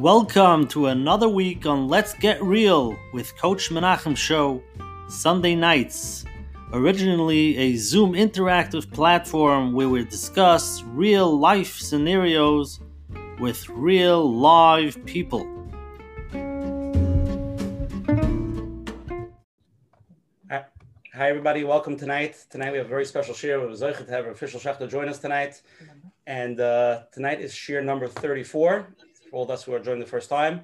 Welcome to another week on Let's Get Real with Coach Menachem Show, Sunday nights. Originally a Zoom interactive platform where we discuss real life scenarios with real live people. Hi, everybody. Welcome tonight. Tonight we have a very special shir. We have to have our official Shechta join us tonight. And uh, tonight is shir number 34 for all of us who are joining the first time.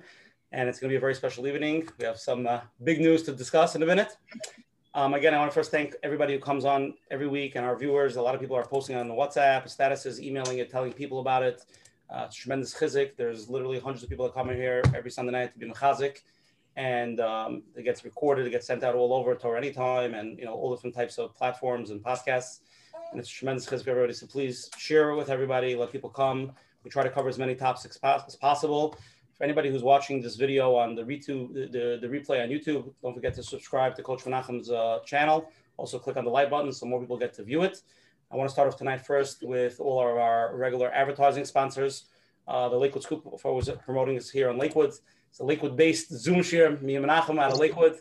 And it's going to be a very special evening. We have some uh, big news to discuss in a minute. Um, again, I want to first thank everybody who comes on every week and our viewers. A lot of people are posting on the WhatsApp, statuses, emailing it, telling people about it. Uh, it's tremendous chizuk. There's literally hundreds of people that come in here every Sunday night to be chazik and um, it gets recorded, it gets sent out all over Torah anytime, and you know all different types of platforms and podcasts. And it's tremendous chizuk everybody. So please share it with everybody. Let people come. We try to cover as many topics as possible. For anybody who's watching this video on the, the, the, replay on YouTube, don't forget to subscribe to Coach Menachem's uh, channel. Also click on the like button so more people get to view it. I want to start off tonight first with all of our regular advertising sponsors. Uh, the Lakewood Scoop for was promoting us here in Lakewood. It's a Lakewood-based Zoom share, me and Menachem out of Lakewood.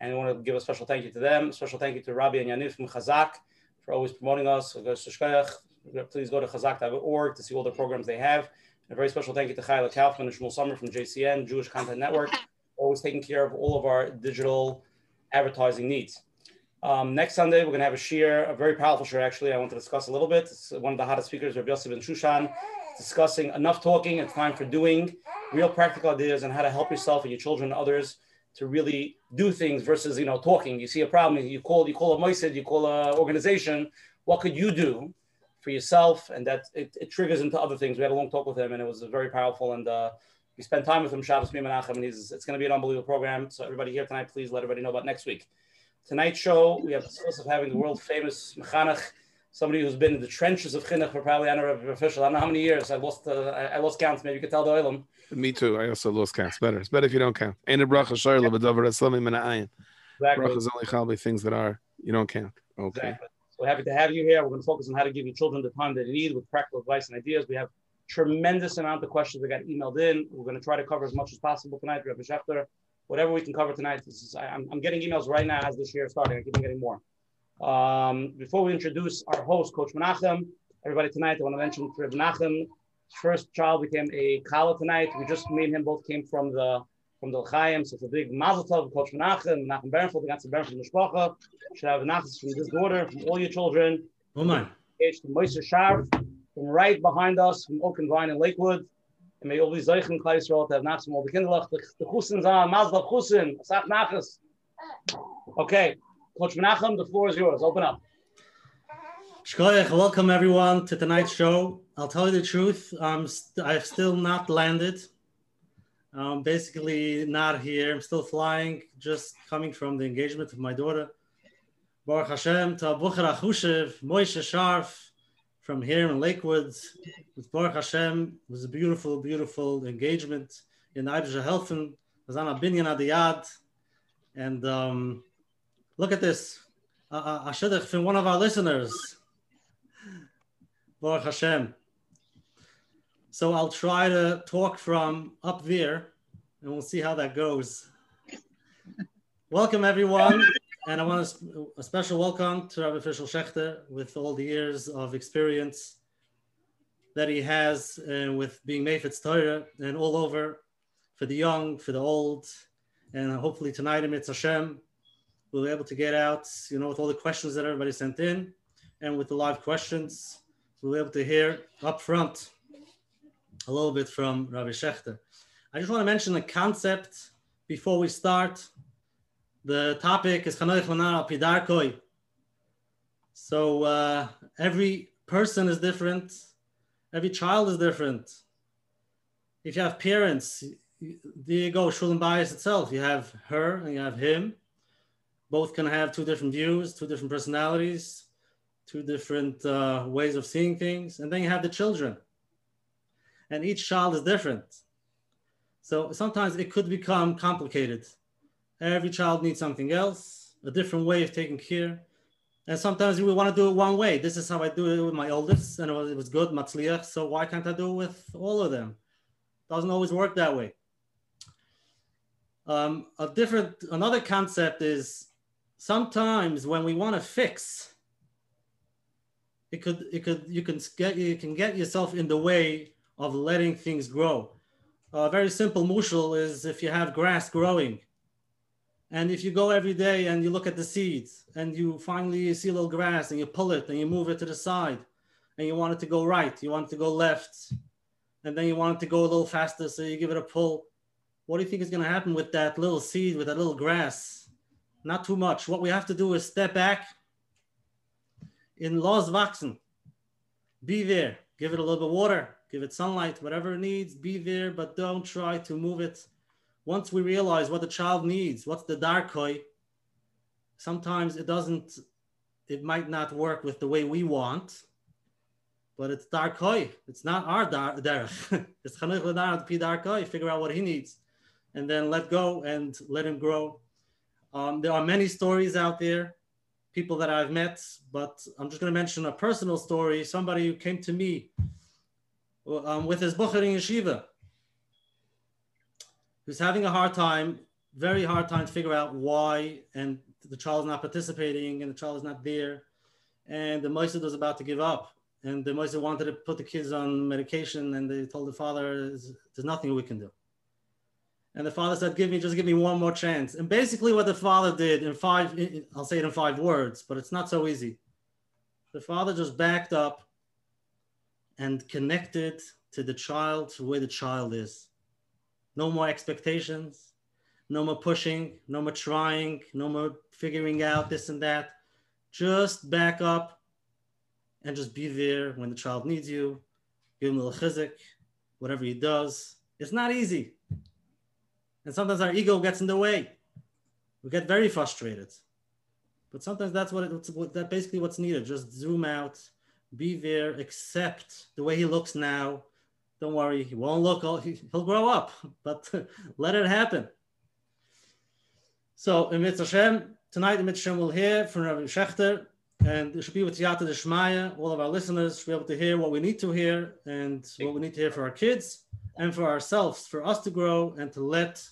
And I want to give a special thank you to them. Special thank you to Rabbi and Yanif from Chazak for always promoting us. Please go to chazak.org to see all the programs they have. A very special thank you to Chayla Kaufman and Shmuel Summer from JCN, Jewish Content Network, always taking care of all of our digital advertising needs. Um, next Sunday, we're going to have a shir, a very powerful shir, actually. I want to discuss a little bit. It's one of the hottest speakers, Rabbi Yossi ben Shushan, discussing enough talking, it's time for doing real practical ideas on how to help yourself and your children and others to really do things versus you know talking. You see a problem, you call you call a moisid, you call a organization. What could you do for yourself? And that it, it, triggers into other things. We had a long talk with him, and it was very powerful. And uh, we spent time with him, Shabbos Menachem, and he's it's going to be an unbelievable program. So everybody here tonight, please let everybody know about next week. Tonight's show, we have the source of having the world famous mechanech somebody who's been in the trenches of chinuch for probably I don't know official. I don't know how many years. I lost uh, I, lost count. Maybe you could tell the oilam. Me too. I also lost count. It's better. It's better if you don't count. Ain't a bracha shayla b'davar eslami min ayin. Bracha is only chalbi things that are you don't count. Okay. Exactly. So happy to have you here. We're going to focus on how to give your children the time that they need with practical advice and ideas. We have tremendous amount of questions that got emailed in. We're going to try to cover as much as possible tonight. Rabbi Schechter, whatever we can cover tonight. Is, I, am getting emails right now as this year is starting. I keep getting more. Um, before we introduce our host, Coach Menachem, everybody tonight, I want to mention Reb Menachem. First child became a Kala tonight. We just, and him both came from the from the Chaim, so it's a big mazel tov, Coach Menachem, Menachem Bernfeld, the ganze Bernfeld. Should have nachas from this daughter, from all your children. Oh man. Age to Moise Sharf, from right behind us, from Oak and Vine in Lakewood. And may all these Zeichen Klai Yisrael to have nachas from all the kinderlach, the Chusins on, Mazel Chusin, Asach nachas. Okay. Coach Menachem, the floor is yours. Open up. Shkoyach, welcome everyone to tonight's show. I'll tell you the truth, um, st- I've still not landed. Um, basically, not here. I'm still flying, just coming from the engagement of my daughter. Baruch Hashem, to Bukhara Chushev, Moishe Sharf from here in Lakewood. With Baruch Hashem, it was a beautiful, beautiful engagement in Ibja Helfen. was on a binyan adiyad. And um, Look at this. Uh, uh from one of our listeners. Baruch Hashem. So I'll try to talk from up there and we'll see how that goes. welcome, everyone. And I want a, a special welcome to Rabbi Fishel Schechter with all the years of experience that he has uh, with being Mayfitz Torah and all over for the young, for the old, and hopefully tonight in Mitzvah Hashem, we'll be able to get out, you know, with all the questions that everybody sent in and with the live questions, we'll be able to hear up front a little bit from Rabbi Schechter. I just want to mention the concept before we start. The topic is Chanoich Manar Pidarkoi. So uh, every person is different. Every child is different. If you have parents, there you go, Shulam bias itself. You have her and you have him both can have two different views, two different personalities, two different uh, ways of seeing things. And then you have the children. And each child is different. So sometimes it could become complicated. Every child needs something else, a different way of taking care. And sometimes we want to do it one way. This is how I do it with my oldest, and it was, it was good, matzliach. So why can't I do it with all of them? Doesn't always work that way. Um, a different, another concept is sometimes when we want to fix, it could, it could, you can get, you can get yourself in the way of letting things grow. A very simple mushal is if you have grass growing, and if you go every day and you look at the seeds, and you finally see a little grass and you pull it and you move it to the side, and you want it to go right, you want it to go left, and then you want it to go a little faster, so you give it a pull. What do you think is going to happen with that little seed, with that little grass? Not too much. What we have to do is step back in Los Vaxen. Be there. Give it a little bit of water. Give it sunlight, whatever it needs. Be there, but don't try to move it. Once we realize what the child needs, what's the darkoi, sometimes it doesn't, it might not work with the way we want but it's darkoi. It's not our derech. it's chanech l'dar pi. Figure out what he needs, and then let go and let him grow. Um, there are many stories out there, people that I've met, but I'm just going to mention a personal story. Somebody who came to me um, with his bucher in yeshiva, who's having a hard time, very hard time to figure out why, and the child is not participating, and the child is not there, and the moisid was about to give up and the Moise wanted to put the kids on medication, and they told the father, "There's nothing we can do." And the father said, "Give me, just give me one more chance." And basically, what the father did in five, I'll say it in five words, but it's not so easy. The father just backed up and connected to the child to where the child is. No more expectations, no more pushing, no more trying, no more figuring out this and that. Just back up and just be there when the child needs you. Give him a little chizuk, whatever he does. It's not easy. And sometimes our ego gets in the way. We get very frustrated. But sometimes that's what what, that basically what's needed. Just zoom out, be there, accept the way he looks now. Don't worry, he won't look. He, will grow up, but let it happen. So in Mitzvah tonight in Mitzvah we'll hear from Rabbi Shechter and it should be with Yata Shmaya. All of our listeners should be able to hear what we need to hear and what we need to hear for our kids and for ourselves, for us to grow and to let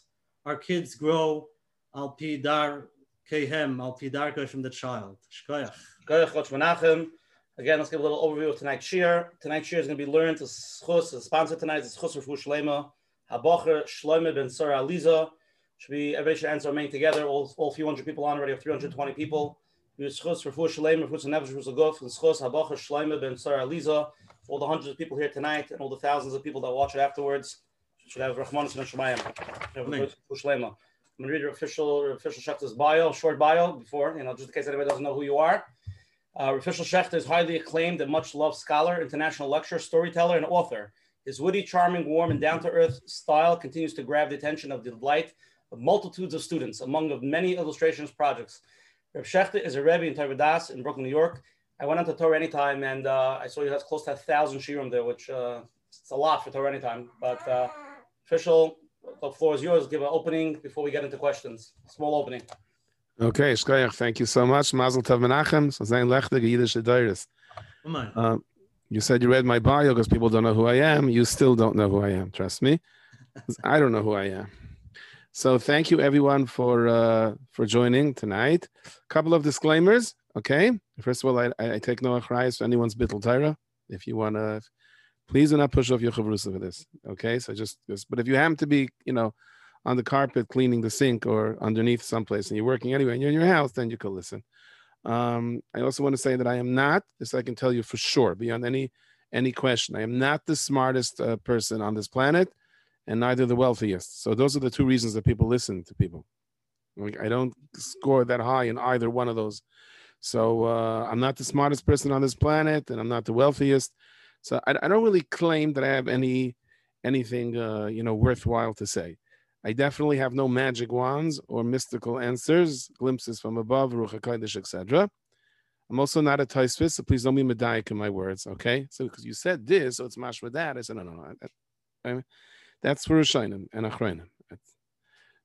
our kids grow al pi dar kehem, al pi dar from the child. Shkoyach. Again, let's give a little overview of tonight's shir. Tonight's shir is going to be learned to schus. The sponsor tonight is schus for Shlema. Habocher Shloime ben Sarah Aliza. Should be everybody should answer remain together. All, all few hundred people on already, have 320 people. Schos for Fuhr Shalem, for Nevesh Ruzagov, and Schos Habacha Shleima ben Sarah Aliza, all the hundreds of people here tonight, and all the thousands of people that watch it afterwards. Should have Rahman and Shemayim. I'm going to read your official Fishel Schechter's bio, short bio, before, you know, just in case anybody doesn't know who you are. Uh, Fishel Schechter is highly acclaimed and much loved scholar, international lecturer, storyteller, and author. His witty, charming, warm, and down to earth style continues to grab the attention of the delight of multitudes of students, among of many illustrations projects. Rav Shechter is a Rebbe in Torah in Brooklyn, New York. I went on to Torah Anytime and uh, I saw you have close to a thousand shiurim there, which uh, it's a lot for Torah Anytime. But uh, official, the floor is yours. Give an opening before we get into questions. Small opening. Okay, Shkoyach, thank you so much. Mazel Tov Menachem. So Lechte, Yiddish Adiris. Um, you said you read my bio because people don't know who I am. You still don't know who I am. Trust me. I don't know who I am. So thank you everyone for uh, for joining tonight. A couple of disclaimers. Okay, first of all, I, I take no achrayas for anyone's bittul Torah. If you wanna, please do not push off your chavrusa for this. Okay, so just, just but if you happen to be, you know, on the carpet cleaning the sink or underneath someplace and you're working anyway and you're in your house, then you can listen. Um, I also want to say that I am not, this I can tell you for sure, beyond any any question, I am not the smartest uh, person on this planet and neither the wealthiest. So those are the two reasons that people listen to people. I don't score that high in either one of those. So uh, I'm not the smartest person on this planet, and I'm not the wealthiest. So I, I don't really claim that I have any anything uh, you know worthwhile to say. I definitely have no magic wands or mystical answers, glimpses from above, Ruach HaKodesh, etc. I'm also not a Taisvis, so please don't be medaic in my words, okay? So because you said this, so it's mash with that. I said, no, no, no. I, I, that's for Rishonim and Achronim.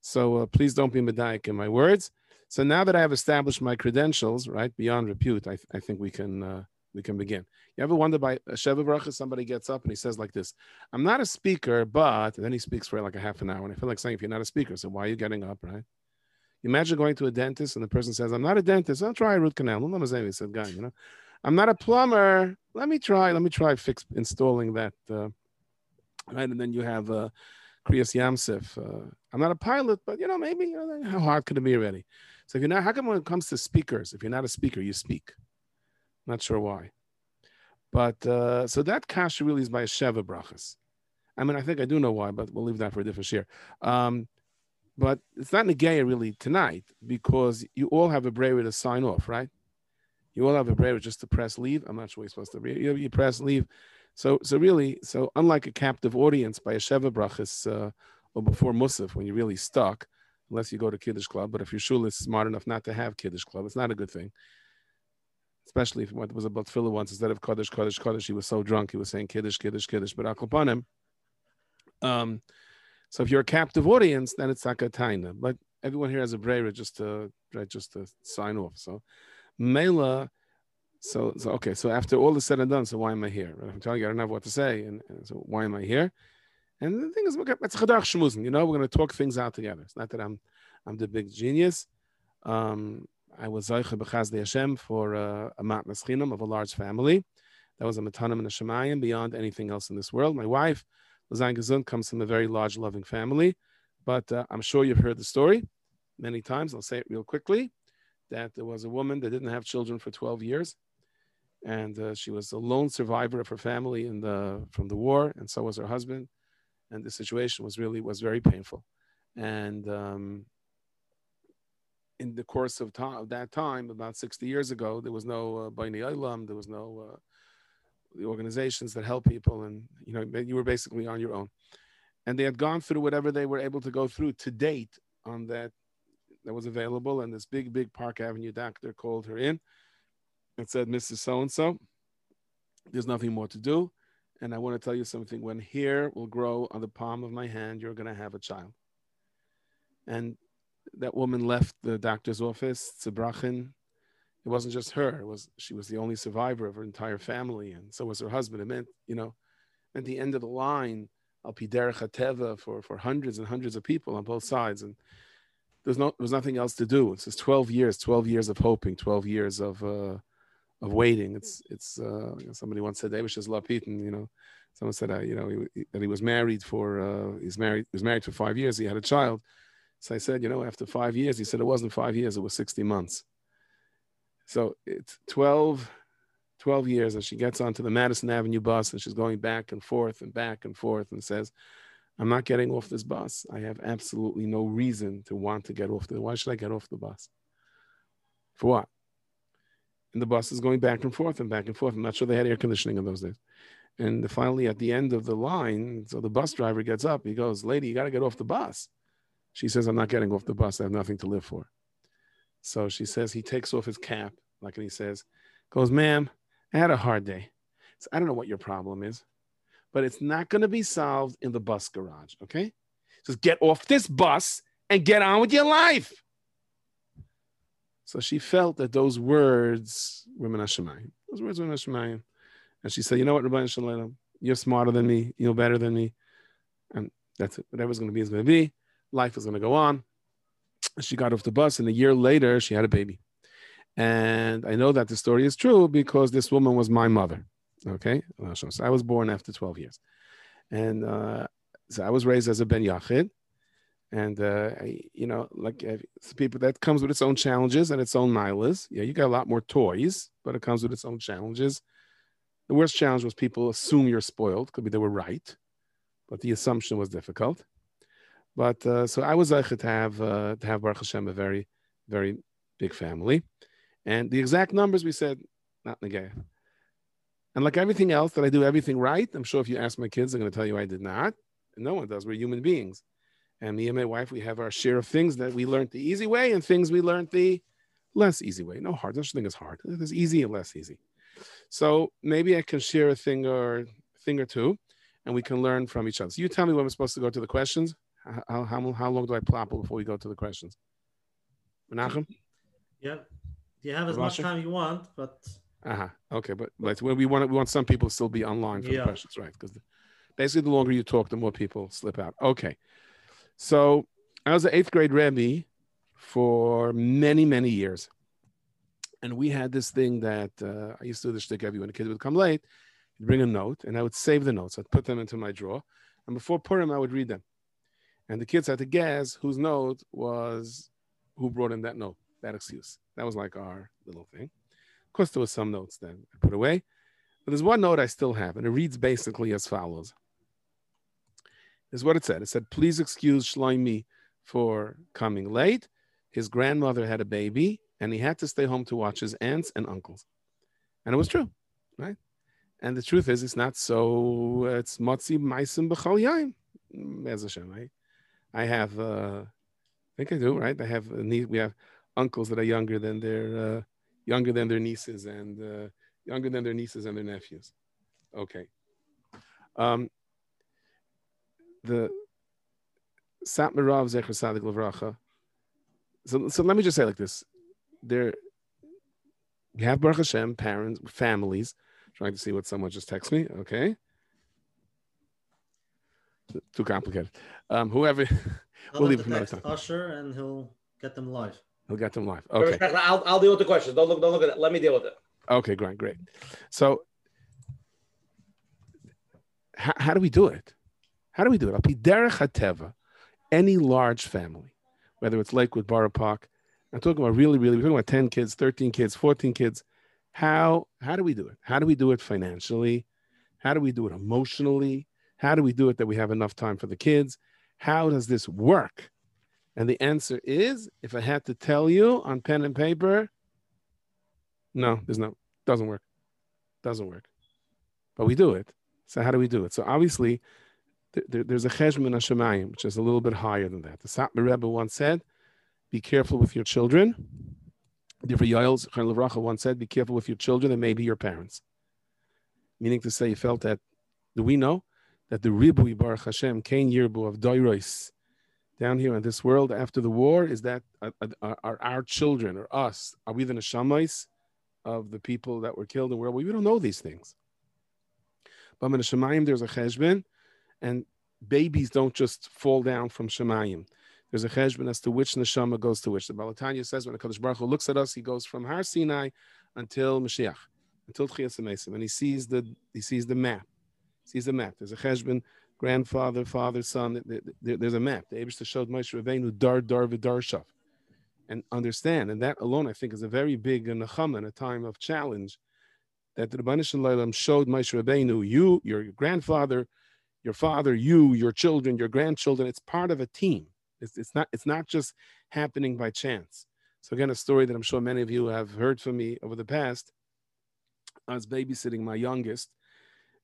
So uh, please don't be medaic in my words. So now that I have established my credentials, right, beyond repute, I, th- I think we can uh, we can begin. You ever wonder by a Sheva Bracha, somebody gets up and he says like this, I'm not a speaker, but, then he speaks for like a half an hour. And I feel like saying, if you're not a speaker, so why are you getting up, right? Imagine going to a dentist and the person says, I'm not a dentist, I'll try a root canal. He said, guy, you know, I'm not a plumber. Let me try, let me try fix installing that. Uh, right. And then you have uh, Kriyas Yamsif. Uh, I'm not a pilot, but you know, maybe, you know, how hard could it be already? So if you're not, how come when it comes to speakers, if you're not a speaker, you speak? Not sure why. But uh, so that kasha really is by Sheva brachas. I mean, I think I do know why, but we'll leave that for a different year. Um, but it's not Negaya really tonight because you all have a braver to sign off, right? You all have a braver just to press leave. I'm not sure you're supposed to you press leave. So, so really, so unlike a captive audience by a Sheva brachas uh, or before Musaf, when you're really stuck, unless you go to Kiddush Club. But if your shul is smart enough not to have Kiddush Club, it's not a good thing especially if it was about tefillah once instead of kaddish kaddish kaddish he was so drunk he was saying kiddush kiddush kiddush. But akopanim um so if you're a captive audience then it's like a taina. But everyone here has a brayer just to right just to sign off. So mela so, so okay so after all is said and done so why am i here? I'm telling you i don't have what to say and, and so why am i here? And the thing is it's chadach shmuzin you know we're going to talk things out together. It's not that i'm i'm the big genius. Um I was Zaycha B'chaz Hashem for uh, a matnas chinam of a large family. That was a matanim and a shemayim beyond anything else in this world. My wife, Lazain Gazun, comes from a very large, loving family. But uh, I'm sure you've heard the story many times. I'll say it real quickly that there was a woman that didn't have children for 12 years. And uh, she was a lone survivor of her family in the, from the war, and so was her husband. And the situation was really was very painful. And um, in the course of time of that time, about 60 years ago, there was no uh, Baini there was no uh, the organizations that help people, and you know you were basically on your own. And they had gone through whatever they were able to go through to date on that that was available. And this big, big Park Avenue doctor called her in and said, "Mrs. So and So, there's nothing more to do." And I want to tell you something. When hair will grow on the palm of my hand, you're going to have a child. And that woman left the doctor's office, Tzebrachin. It wasn't just her. It was she was the only survivor of her entire family, and so was her husband. It meant, you know, at the end of the line, Al Piderech for for hundreds and hundreds of people on both sides, and there's no there was nothing else to do. It's just 12 years, 12 years of hoping, 12 years of uh, of waiting. It's it's uh, somebody once said David Lapitin, you know, someone said uh, you know he, that he was married for uh, he's married he was married for five years. He had a child so I said, you know, after five years, he said it wasn't five years, it was 60 months. So it's 12, 12 years and she gets onto the Madison Avenue bus and she's going back and forth and back and forth and says, I'm not getting off this bus. I have absolutely no reason to want to get off the why should I get off the bus? For what? And the bus is going back and forth and back and forth. I'm not sure they had air conditioning in those days. And finally, at the end of the line, so the bus driver gets up. He goes, Lady, you got to get off the bus. She says, I'm not getting off the bus. I have nothing to live for. So she says, he takes off his cap, like and he says, goes, ma'am, I had a hard day. So I don't know what your problem is, but it's not going to be solved in the bus garage. Okay. Just get off this bus and get on with your life. So she felt that those words were Menashemayim. Those words were Menashemayim. And she said, you know what, Rabbi Shalom, you're smarter than me. You know better than me. And that's it. Whatever's going to be is going to be life was going to go on. She got off the bus, and a year later, she had a baby. And I know that the story is true because this woman was my mother. Okay, so I was born after 12 years, and uh, so I was raised as a ben yachid, and uh, I, you know, like uh, people that comes with its own challenges and its own milas. Yeah, you got a lot more toys, but it comes with its own challenges. The worst challenge was people assume you're spoiled. Could be they were right, but the assumption was difficult. But uh, so I was able to have uh, to have Baruch Hashem a very very big family, and the exact numbers we said not negaya. And like everything else that I do everything right, I'm sure if you ask my kids, they're going to tell you I did not. No one does. We're human beings, and me and my wife we have our share of things that we learned the easy way and things we learned the less easy way. No hard. There's nothing is hard. There's easy and less easy. So maybe I can share a thing or thing or two, and we can learn from each other. So you tell me when we're supposed to go to the questions. How, how, how long do I plop before we go to the questions? Menachem? Yeah. You have as much time you want, but Uh-huh. Okay, but but when we want we want some people to still be online for yeah. the questions, right? Because basically, the longer you talk, the more people slip out. Okay, so I was an eighth grade rebbe for many many years, and we had this thing that uh, I used to do the shtick every when a kid would come late, he'd bring a note, and I would save the notes. I'd put them into my drawer, and before Purim, I would read them, and the kids had to guess whose note was who brought in that note, that excuse. That was like our little thing. Of course, there was some notes that I put away, but there's one note I still have, and it reads basically as follows. This is what it said. It said, "Please excuse Shloimi for coming late. His grandmother had a baby, and he had to stay home to watch his aunts and uncles." And it was true, right? And the truth is, it's not so. It's motzi meisim b'chol yaim. As right? I have, uh, I think I do, right? I have, a niece, we have uncles that are younger than their uh, younger than their nieces and uh, younger than their nieces and their nephews. Okay. Um, the Satmarav Zecher Sadik Levracha. So, so let me just say like this: there, you have Baruch Hashem, parents, families. Trying to see what someone just texted me. Okay. Too complicated. Um, whoever, we'll leave it for another time. Usher, and he'll get them live. He'll get them live. Okay. I'll, I'll deal with the questions. Don't look. Don't look at it. Let me deal with it. Okay, great, great. So, how, how do we do it? How do we do it? Derech Hateva, any large family, whether it's Lakewood, Borough Park, I'm talking about really, really, we're talking about 10 kids, 13 kids, 14 kids. How how do we do it? How do we do it financially? How do we do it emotionally? How do we do it that we have enough time for the kids? How does this work? And the answer is if I had to tell you on pen and paper, no, there's no, doesn't work. Doesn't work. But we do it. So how do we do it? So obviously, there, there's a cheshbon hashemayim, which is a little bit higher than that. The Satmar Rebbe once said, be careful with your children. Different Yaels, Levracha once said, be careful with your children and maybe your parents. Meaning to say, he felt that, do we know that the Ribui Baruch Hashem, Kain Yirbu of Doirois, down here in this world after the war is that uh, uh, are our children or us are we the neshamais of the people that were killed in the world we don't know these things. But in the Shemayim there's a cheshbon and babies don't just fall down from Shemayim. There's a cheshbon as to which neshama goes to which. The Baal HaTanya says when the Kadosh Baruch Hu looks at us he goes from Har Sinai until Mashiach until Tchias and he sees the he sees the map sees a map there's a cheshbon grandfather, father, son. There's a map. The Abishta showed Moshe Rabbeinu dar dar v'darshav, and understand. And that alone, I think, is a very big uh, nechama in a time of challenge. That the Rebbeinu Shalom showed Moshe Rabbeinu, you, your grandfather, your father, you, your children, your grandchildren. It's part of a team. It's, it's not. It's not just happening by chance. So again, a story that I'm sure many of you have heard from me over the past. I was babysitting my youngest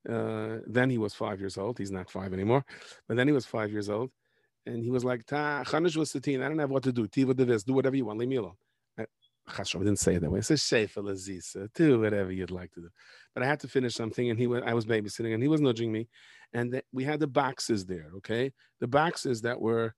uh, then he was five years old. He's not five anymore, but then he was five years old, and he was like, "Ta, Chanish was. I don't have what to do. Tiva do whatever you want. Leave me alone." Didn't say it that way. It says Shefa Lazisa, do whatever you'd like to do. But I had to finish something, and he was, I was babysitting, and he was nudging me, and the, we had the boxes there. Okay, the boxes that were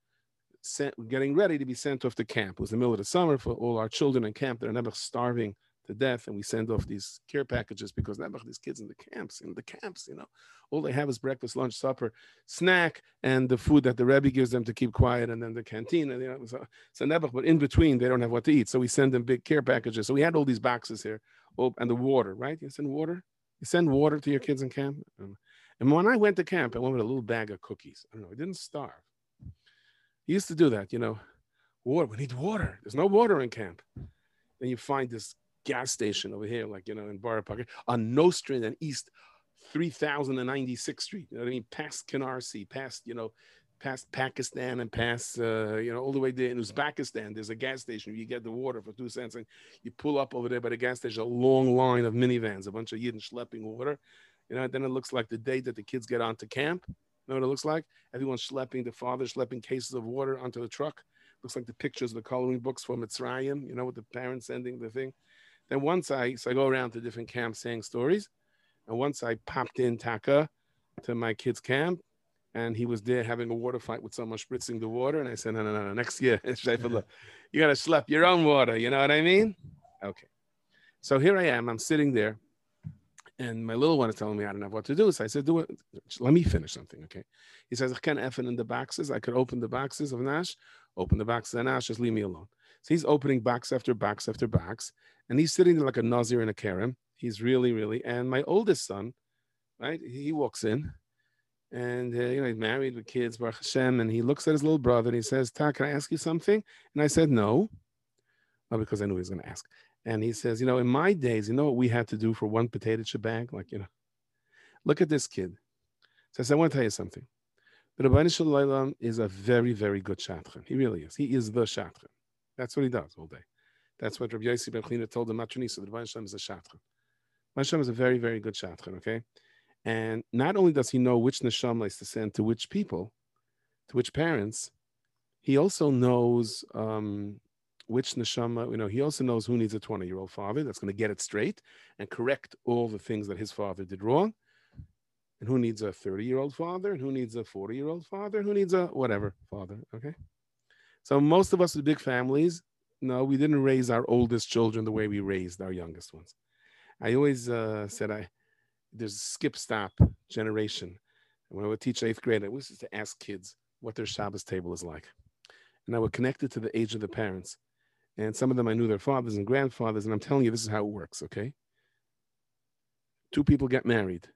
sent, getting ready to be sent off to camp. It was the middle of the summer for all our children in camp. They're never starving to death, and we send off these care packages because these kids in the camps, in the camps, you know, all they have is breakfast, lunch, supper, snack, and the food that the Rebbe gives them to keep quiet, and then the canteen, and you know, so, so nebuch, but in between they don't have what to eat, so we send them big care packages. So we had all these boxes here, oh, and the water, right? You send water, you send water to your kids in camp. Um, and when I went to camp, I went with a little bag of cookies. I don't know, I didn't starve. He used to do that, you know. Water, we need water. There's no water in camp. Then you find this gas station over here, like, you know, in Borough Park, on Nostrand and East 3096th Street. You know what I mean? Past Canarsie, past, you know, past Pakistan and past, uh, you know, all the way there in Uzbekistan. There's a gas station. You get the water for two cents and you pull up over there by the gas station, a long line of minivans, a bunch of Yidden schlepping water. You know, then it looks like the day that the kids get onto camp. You know what it looks like? Everyone's schlepping, the father schlepping cases of water onto the truck. Looks like the pictures of the coloring books from Mitzrayim, you know, with the parents sending the thing. Then once I, so I go around to different camps saying stories. And once I popped in Taka to my kid's camp, and he was there having a water fight with someone spritzing the water. And I said, no, no, no, no. next year, you got to slap your own water. You know what I mean? Okay. So here I am. I'm sitting there, and my little one is telling me I don't know what to do. So I said, "Do it. Let me finish something, okay?" He says, "I can't effing in the boxes. I could open the boxes of Nash, open the boxes of Nash. Just leave me alone." So he's opening box after box after box, and he's sitting there like a nazir in a keren. He's really, really. And my oldest son, right? He walks in, and uh, you know he's married with kids, Baruch Hashem, and he looks at his little brother and he says, "Ta, can I ask you something?" And I said, "No," well, because I knew he was going to ask. And he says, "You know, in my days, you know what we had to do for one potato shebang? Like, you know, look at this kid." So I said, "I want to tell you something." The Ribbono Shel Olam is a very, very good shadchan. He really is. He is the shadchan. That's what he does all day. That's what Rabbi Yossi Ben told the Matronisa. The Ribbono Shel Olam is a shadchan. Rabbi is a very, very good shadchan. Okay. And not only does he know which neshamas to send to which people, to which parents, he also knows um, which neshama, you know, he also knows who needs a 20 year old father that's going to get it straight and correct all the things that his father did wrong. And who needs a 30 year old father, and who needs a 40 year old father, and who needs a whatever father. Okay. So most of us with big families, no, we didn't raise our oldest children the way we raised our youngest ones. I always uh, said I there's a skip stop generation. when I would teach eighth grade, I used to ask kids what their Shabbos table is like. And I would connect it to the age of the parents. And some of them I knew their fathers and grandfathers. And I'm telling you, this is how it works, okay? Two people get married.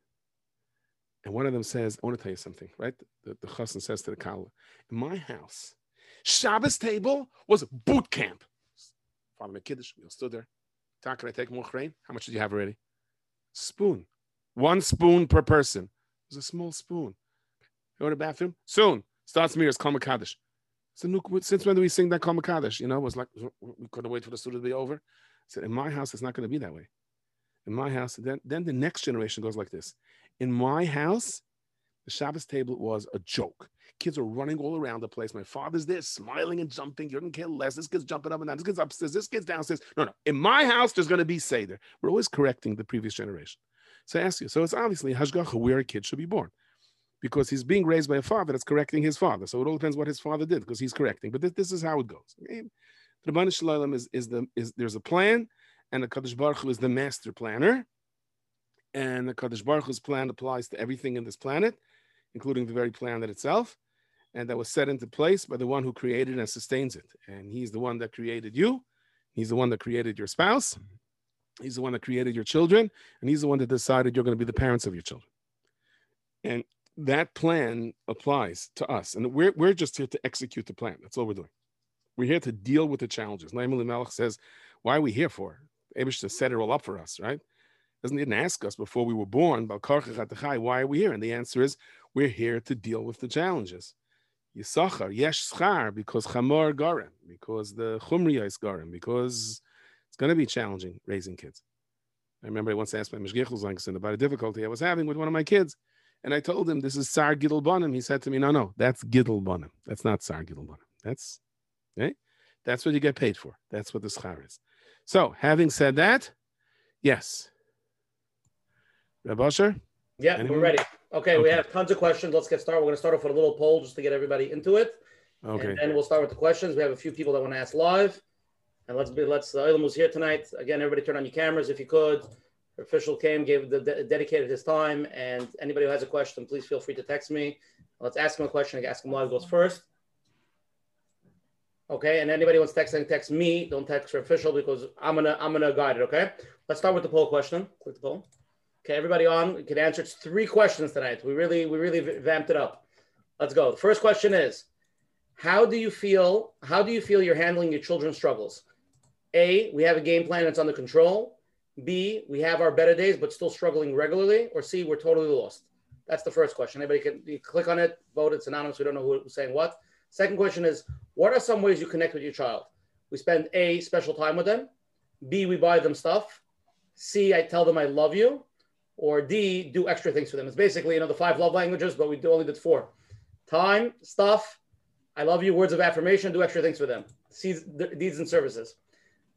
And one of them says, I want to tell you something, right? The, the chassan says to the kala, in my house, Shabbos table was boot camp. Father Kiddush, we all stood there. How can I take more rain? How much did you have already? Spoon. One spoon per person. It was a small spoon. Go to the bathroom? Soon. Starts mirrors, Kama Kaddish. So since when do we sing that Kaddish? You know, it was like, we couldn't wait for the student to be over. I said, in my house, it's not going to be that way. In my house, then, then the next generation goes like this. In my house, the Shabbos table was a joke. Kids are running all around the place. My father's there smiling and jumping. You don't care less. This kid's jumping up and down. This kid's upstairs. This kid's downstairs. No, no. In my house, there's going to be Seder. We're always correcting the previous generation. So I ask you, so it's obviously Hashgacha where a kid should be born. Because he's being raised by a father that's correcting his father. So it all depends what his father did, because he's correcting. But this, this is how it goes. The Rabban Shalom is, is the is there's a plan, and the Kadosh Baruch Hu is the master planner. And the Kadosh Baruch Hu's plan applies to everything in this planet, including the very planet itself. And that was set into place by the one who created and sustains it. And he's the one that created you. He's the one that created your spouse. He's the one that created your children, and he's the one that decided you're going to be the parents of your children. And that plan applies to us. And we're, we're just here to execute the plan. That's all we're doing. We're here to deal with the challenges. Naim Melech says, Why are we here for? Abish to set it all up for us, right? Doesn't even ask us before we were born, why are we here? And the answer is, we're here to deal with the challenges. Yisachar, yesh schar, because chamor garim, because the chumriya is garim, because it's going to be challenging raising kids. I remember I once asked my Mishgichel about a difficulty I was having with one of my kids. And I told him, this is Sar Gidel Bonim. He said to me, no, no, that's Gidel Bonim. That's not Sar Gidel Bonim. That's, okay? That's what you get paid for. That's what the schar is. So, having said that, yes. Rabosher? Yeah, Anyone? we're ready. Okay, okay, we have tons of questions. Let's get started. We're going to start off with a little poll just to get everybody into it. Okay. And then we'll start with the questions. We have a few people that want to ask live. And let's be let's uh, the Olam was here tonight. Again, everybody turn on your cameras if you could. Our official came, gave the dedicated his time, and anybody who has a question, please feel free to text me. Let's ask him a question. Ask him live goes first. Okay, and anybody wants texting, text and text me. Don't text for official because I'm gonna I'm gonna guide it. Okay, let's start with the poll question. Click the poll. Okay, everybody on. You can answer. Three questions tonight. We really we really vamped it up. Let's go. The first question is, how do you feel? How do you feel you're handling your children's struggles? A, we have a game plan that's under control. B, we have our better days, but still struggling regularly. Or C, we're totally lost. That's the first question. Anybody can click on it, vote. It's anonymous. We don't know who's saying what. Second question is, what are some ways you connect with your child? We spend A, special time with them. B, we buy them stuff. C, I tell them I love you. Or D, do extra things for them. It's basically, you know, the five love languages, but we only did four. Time, stuff, I love you, words of affirmation, do extra things for them. Deeds and services.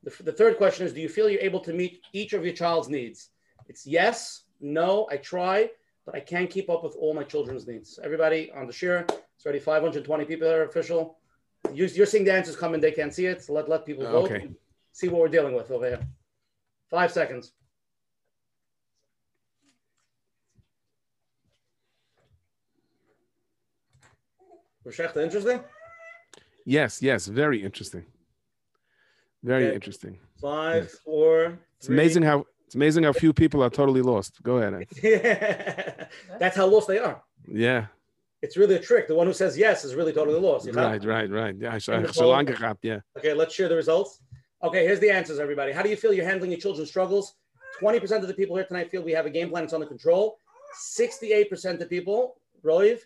The, the third question is Do you feel you're able to meet each of your child's needs? It's yes, no, I try, but I can't keep up with all my children's needs. Everybody on the share, it's already 520 people that are official. You, are seeing the answers come and they can't see it. So let, let people vote. Okay. See what we're dealing with over here. Five seconds. Interesting? Yes, yes, very interesting. Very okay. interesting. Five, yes. four. It's amazing how it's amazing how few people are totally lost. Go ahead. yeah. That's how lost they are. Yeah. It's really a trick. The one who says yes is really totally lost. Right, right, right. Yeah, yeah. Okay, let's share the results. Okay, here's the answers, everybody. How do you feel you're handling your children's struggles? 20% of the people here tonight feel we have a game plan, it's under control. 68% of people, Roiv,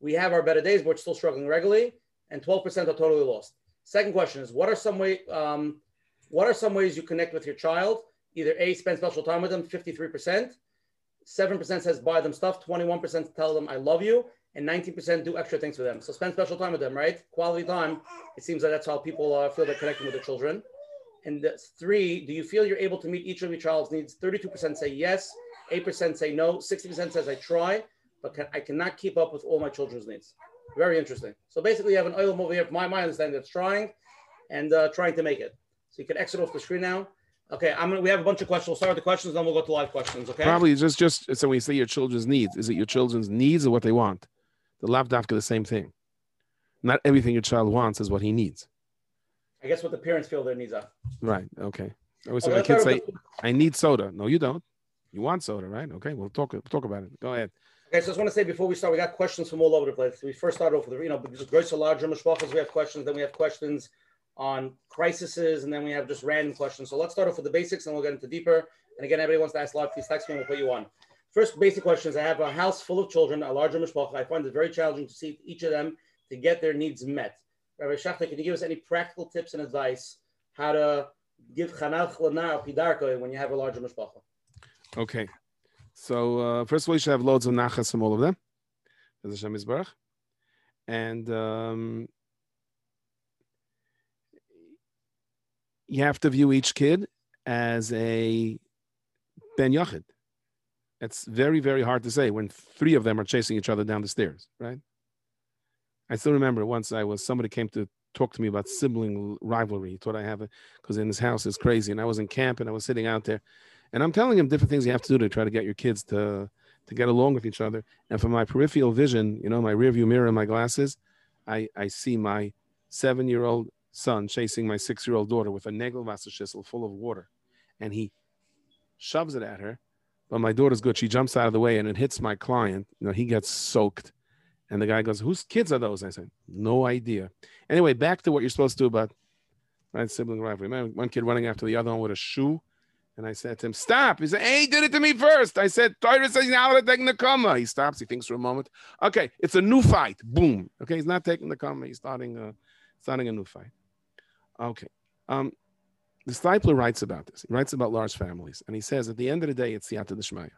we have our better days, but we're still struggling regularly. And 12% are totally lost. Second question is, what are some way, um, what are some ways you connect with your child? Either A, spend special time with them, 53%. 7% says buy them stuff, 21% tell them I love you, and 19% do extra things for them. So spend special time with them, right? Quality time. It seems like that's how people uh, feel they're connecting with their children. And three, do you feel you're able to meet each of your child's needs? 32% say yes, 8% say no, 60% says I try, but can, I cannot keep up with all my children's needs. Very interesting. So basically, you have an oil over here, my, my understanding, that's trying and uh, trying to make it. So you can exit off the screen now. Okay, I'm gonna. We have a bunch of questions. We'll start with the questions, then we'll go to live questions. Okay. Probably just just so when you say your children's needs, is it your children's needs or what they want? The lav dafka the same thing. Not everything your child wants is what he needs. I guess what the parents feel their needs are. Right. Okay. I always okay, my kids say, "I need soda." No, you don't. You want soda, right? Okay. We'll talk. We'll talk about it. Go ahead. Okay, so I just want to say before we start, we got questions from all over the place. We first started off with, you know, great a larger mishpachas. We have questions, then we have questions on crises, and then we have just random questions. So let's start off with the basics, and we'll get into deeper. And again, everybody wants to ask a lot, please text me, and we'll put you on. First, basic questions. I have a house full of children, a larger mishpacha. I find it very challenging to see each of them to get their needs met. Rabbi Shachta, can you give us any practical tips and advice how to give chanach lana pidarko when you have a larger mishpacha? Okay. So uh, first of all, you should have loads of nachas from all of them. As Hashem Yisbarach. And um, you have to view each kid as a ben yachid. It's very, very hard to say when three of them are chasing each other down the stairs, right? I still remember once I was somebody came to talk to me about sibling rivalry. He thought I have it because in his house is crazy, and I was in camp and I was sitting out there, and I'm telling him different things you have to do to try to get your kids to to get along with each other. And from my peripheral vision, you know, my rearview mirror and my glasses, I I see my seven year old son chasing my six year old daughter with a Negelwasser schissel full of water, and he shoves it at her. But my daughter's good. She jumps out of the way and it hits my client. You know, he gets soaked and the guy goes, "Whose kids are those?" I said, "No idea." Anyway, back to what you're supposed to do about right sibling rivalry. One kid running after the other one with a shoe, and I said to him, "Stop!" He said, "Hey, he did it to me first. I said, "Torah says now to taking the comma." He stops. He thinks for a moment. Okay, it's a new fight. Boom. Okay, he's not taking the comma. He's starting a starting a new fight. Okay. Um, the Steipler writes about this. He writes about large families, and he says at the end of the day, it's the Siyata Deshmaya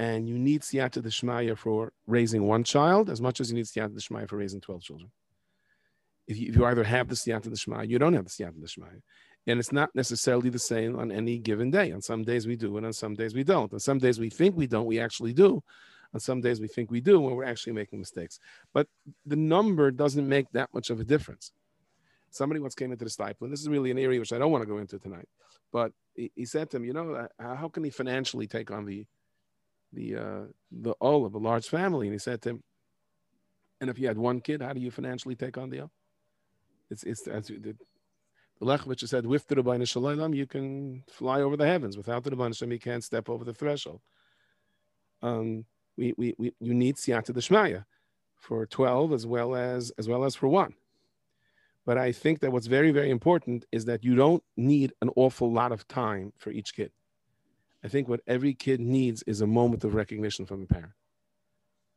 and you need siyata deshmaya for raising one child as much as you need siyata deshmaya for raising 12 children. If you, if you either have the siyata deshmaya, you don't have the siyata deshmaya. And it's not necessarily the same on any given day. On some days we do, and on some days we don't. On some days we think we don't, we actually do. On some days we think we do, when we're actually making mistakes. But the number doesn't make that much of a difference. Somebody once came into the Steipler. and this is really an area which I don't want to go into tonight. But he, he said to him, you know, uh, how can he financially take on the the uh, the all of a large family, and he said to him, "And if you had one kid, how do you financially take on the all?" It's it's the Lechvich said, "With the Ribbono Shel Olam, you can fly over the heavens. Without the Ribbono Shel Olam, you can't step over the threshold." Um, we, we, we you need siyata deshmaya for twelve as well as as well as for one. But I think that what's very very important is that you don't need an awful lot of time for each kid. I think what every kid needs is a moment of recognition from a parent.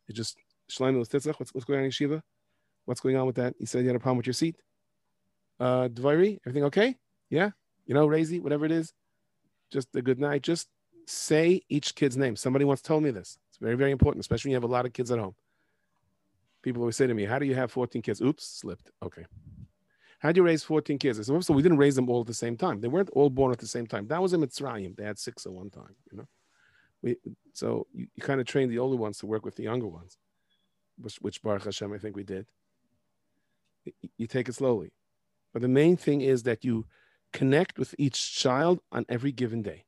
It just, what's, what's going on in Shiva? What's going on with that? he said you had a problem with your seat. Uh, everything okay? Yeah? You know, Razy, whatever it is. Just a good night. Just say each kid's name. Somebody once told me this. It's very, very important, especially when you have a lot of kids at home. People always say to me, How do you have 14 kids? Oops, slipped. Okay. How do you raise 14 kids? I said, so we didn't raise them all at the same time. They weren't all born at the same time. That was in Mitzrayim. They had six at one time, you know. We, so you, you kind of train the older ones to work with the younger ones, which, which Baruch Hashem, I think we did. You take it slowly. But the main thing is that you connect with each child on every given day.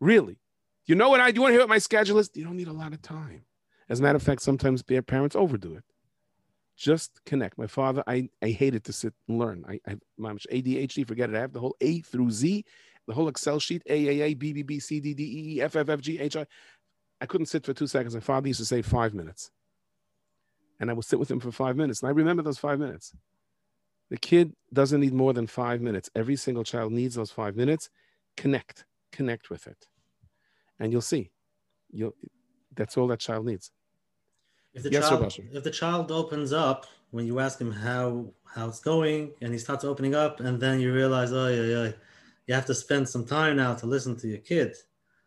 Really. You know what I do you want to hear what my schedule is? You don't need a lot of time. As a matter of fact, sometimes their parents overdo it. Just connect. My father, I, I hated to sit and learn. I, I my ADHD, forget it. I have the whole A through Z, the whole Excel sheet, A, A, A, B, B, B, C, D, D, E, E, F, F, F, G, H, I. I couldn't sit for two seconds. My father used to say five minutes. And I would sit with him for five minutes. And I remember those five minutes. The kid doesn't need more than five minutes. Every single child needs those five minutes. Connect, connect with it. And you'll see. You'll that's all that child needs. If the yes, child if the child opens up when you ask him how how it's going and he starts opening up and then you realize, oh yeah, yeah, you have to spend some time now to listen to your kid.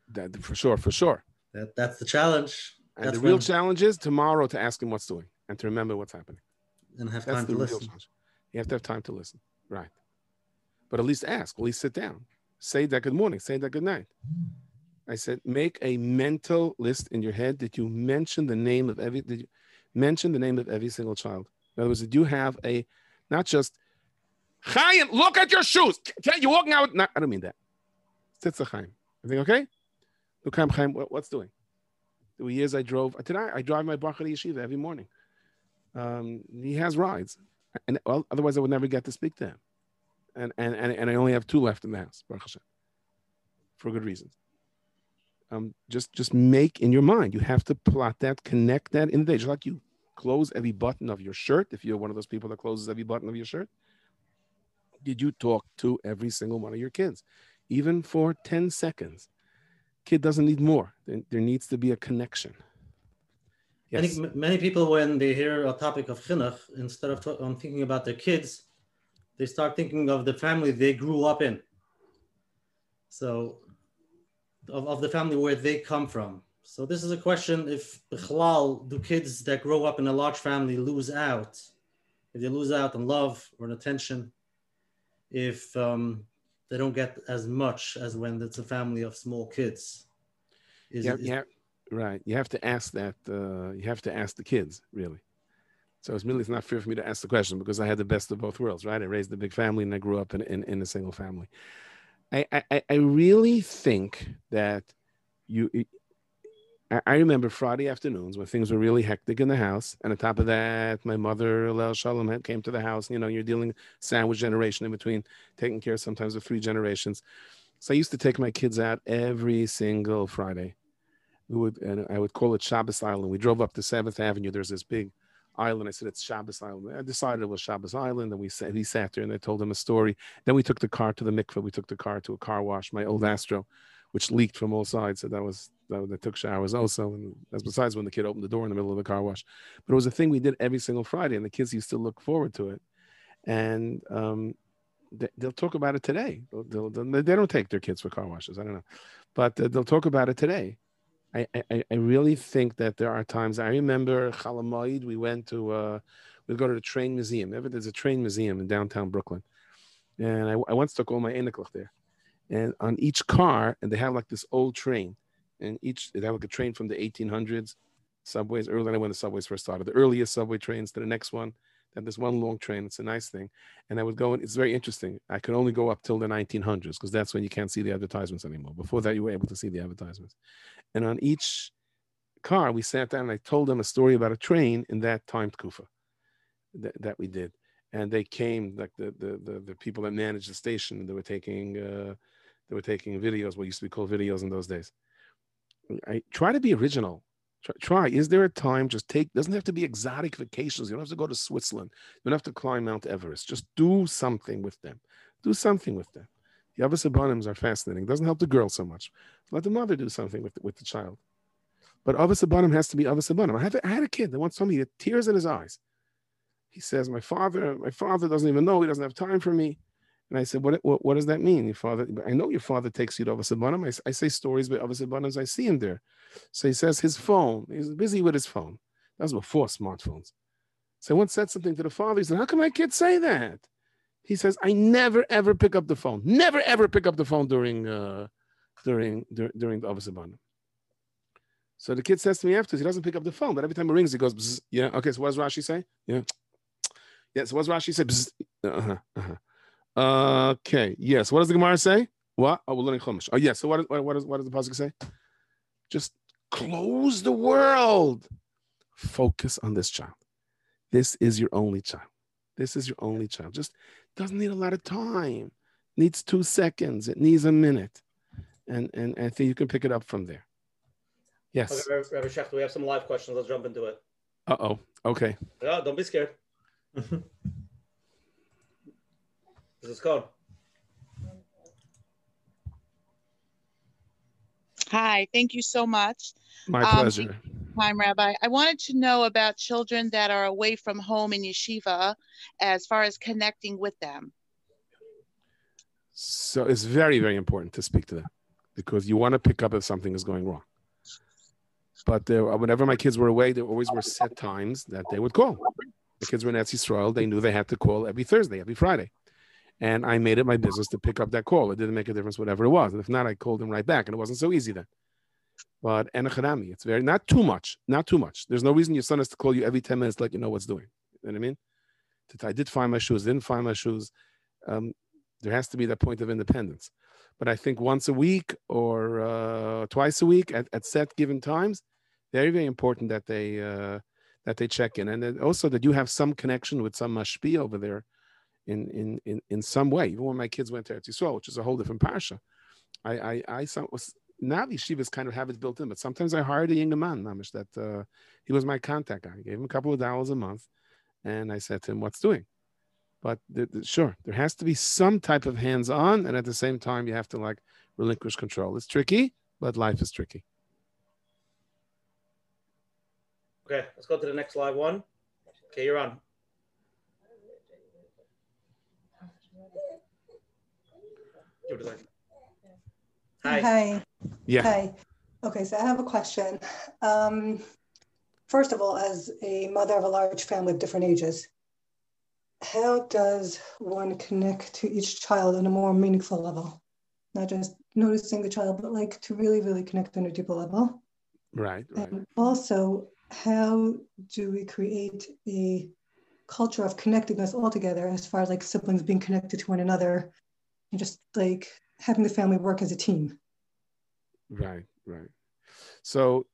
That for sure, for sure. That that's the challenge. And that's the real when, challenge is tomorrow to ask him what's doing and to remember what's happening. And have that's time to listen. Challenge. You have to have time to listen. Right. But at least ask, at least sit down. Say that good morning, say that good night. I said, make a mental list in your head that you mention the name of every did you mention the name of every single child. In other words, did you have a not just Chaim, look at your shoes. You're walking out. Not, I don't mean that. Tzitza Chaim. Everything okay? Look, Chaim, Chaim, what's doing? There were years I drove. Today I drive my Bachar Yeshiva every morning. Um, he has rides and well, otherwise I would never get to speak to him. And and and, and I only have two left in the house, Baruch Hashem, for good reasons. Um, just just make in your mind. You have to plot that, connect that in the day, just like you close every button of your shirt. If you're one of those people that closes every button of your shirt, did you talk to every single one of your kids, even for ten seconds? Kid doesn't need more. There, there needs to be a connection. Yes. I think many people, when they hear a topic of chinuch, instead of um, thinking about their kids, they start thinking of the family they grew up in. So, of, of the family where they come from. So this is a question: If bichlal, do kids that grow up in a large family lose out? If they lose out on love or on attention, if um, they don't get as much as when it's a family of small kids. Is, yeah, is, yeah, Right. You have to ask that. Uh, you have to ask the kids, really. So it's really it's not fair for me to ask the question because I had the best of both worlds, right? I raised a big family and I grew up in, in, in a single family. I, I, I really think that you, I remember Friday afternoons when things were really hectic in the house. And on top of that, my mother, Lel Shalom, came to the house. You know, you're dealing sandwich generation in between, taking care sometimes of three generations. So I used to take my kids out every single Friday we would and I would call it Shabbos Island. We drove up to Seventh Avenue. There's this big island. I said it's Shabbos Island. I decided it was Shabbos Island, and we sat, he sat there and I told him a story. Then we took the car to the mikveh. We took the car to a car wash, my old Astro, which leaked from all sides. So that was that, that took showers also. And that's besides when the kid opened the door in the middle of the car wash. But it was a thing we did every single Friday, and the kids used to look forward to it. And um, they, will talk about it today. They'll, they'll, they don't take their kids for car washes. I don't know, but uh, they'll talk about it today I, I, really think that there are times. I remember Chol Hamoed, we went to, uh, we go to the train museum. There's a train museum in downtown Brooklyn. And I, I once took all my Eniklach there. And on each car, and they have like this old train. And each, they have like a train from the 1800s, subways, early when the subways first started, the earliest subway trains to the next one. Then there's one long train. It's a nice thing. And I would go, and it's very interesting. I could only go up till the 1900s because that's when you can't see the advertisements anymore. Before that, you were able to see the advertisements. And on each car, we sat down and I told them a story about a train in that time kufa that, that we did. And they came, like the, the, the, the people that managed the station, they were taking, uh, they were taking videos, what used to be called videos in those days. I try to be original. Try, try. Is there a time? Just take. Doesn't have to be exotic vacations. You don't have to go to Switzerland. You don't have to climb Mount Everest. Just do something with them. Do something with them. The Avos Abanims are fascinating. It doesn't help the girl so much. Let the mother do something with the, with the child. But Avos Abanim has to be Avos Abanim. I had, I had a kid that once told me he had tears in his eyes. He says, "My father, my father doesn't even know. He doesn't have time for me." And I said, "What, what, what does that mean? Your father? I know your father takes you to Avos Abanim. I, I say stories about Avos Abanims. I see him there. So he says his phone. He's busy with his phone. That was before smartphones. So I once said something to the father. He said, "How can my kid say that?" He says, I never ever pick up the phone. Never ever pick up the phone during uh, during dur- during the Avos So the kid says to me afterwards, he doesn't pick up the phone, but every time it rings, he goes, yeah, okay, so what does Rashi say? Yeah. Yeah, so what does Rashi say? Uh-huh, uh-huh. Okay. Yes. What does the Gemara say? What? Oh, we're learning Chumash. Oh, yes. So what, what, what, does, what does the pasuk say? Just close the world. Focus on this child. This is your only child. This is your only child. Just doesn't need a lot of time. Needs two seconds. It needs a minute. And and, and I think you can pick it up from there. Yes. Okay, Rabbi Shechter, we have some live questions. Let's jump into it. Uh oh. Okay. Yeah, don't be scared. this is called. Hi, thank you so much. My um, pleasure. Time, Rabbi. I wanted to know about children that are away from home in yeshiva as far as connecting with them. So it's very, very important to speak to them because you want to pick up if something is going wrong. But there, whenever my kids were away, there always were set times that they would call. The kids were in Eretz Yisrael. They knew they had to call every Thursday, every Friday. And I made it my business to pick up that call. It didn't make a difference, whatever it was. And if not, I called them right back. And it wasn't so easy then. But enochanami, it's very, not too much, not too much. There's no reason your son has to call you every 10 minutes to let you know what's doing. You know what I mean? I did find my shoes, didn't find my shoes. Um, there has to be that point of independence. But I think once a week or uh, twice a week at, at set given times, very, very important that they uh, that they check in, and also that you have some connection with some mashpi over there, in in in in some way. Even when my kids went to Eretz which is a whole different parsha, I I I was now the yeshivas kind of have it built in, but sometimes I hired a younger man, Namish, that uh, he was my contact guy. I gave him a couple of dollars a month, and I said to him, "What's doing?" But sure, there has to be some type of hands-on, and at the same time, you have to like relinquish control. It's tricky, but life is tricky. Okay, let's go to the next live one. Okay, you're on. Hi. Hi. Yeah. Hi. Okay, so I have a question. Um, first of all, as a mother of a large family of different ages, how does one connect to each child on a more meaningful level? Not just noticing the child, but like to really, really connect on a deeper level. Right. right. And also, how do we create a culture of connecting us all together as far as like siblings being connected to one another and just like having the family work as a team right right so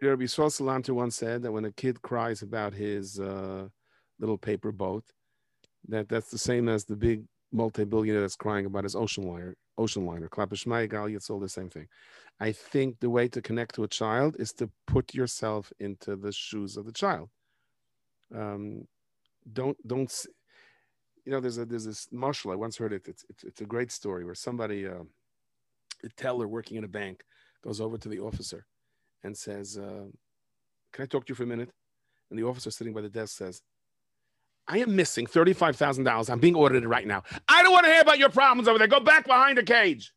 Rabbi Yisrael Salanter once said that when a kid cries about his uh, little paper boat, that that's the same as the big multi-billionaire that's crying about his ocean liner. Ocean liner, Klapishmai Gal, it's all the same thing. I think the way to connect to a child is to put yourself into the shoes of the child. Um, don't don't you know there's a there's this mashal I once heard it. It's it's, it's a great story where somebody uh, a teller working in a bank goes over to the officer and says, uh, "Can I talk to you for a minute?" And the officer sitting by the desk says, I am missing $35,000. I'm being audited right now. I don't want to hear about your problems over there. Go back behind the cage.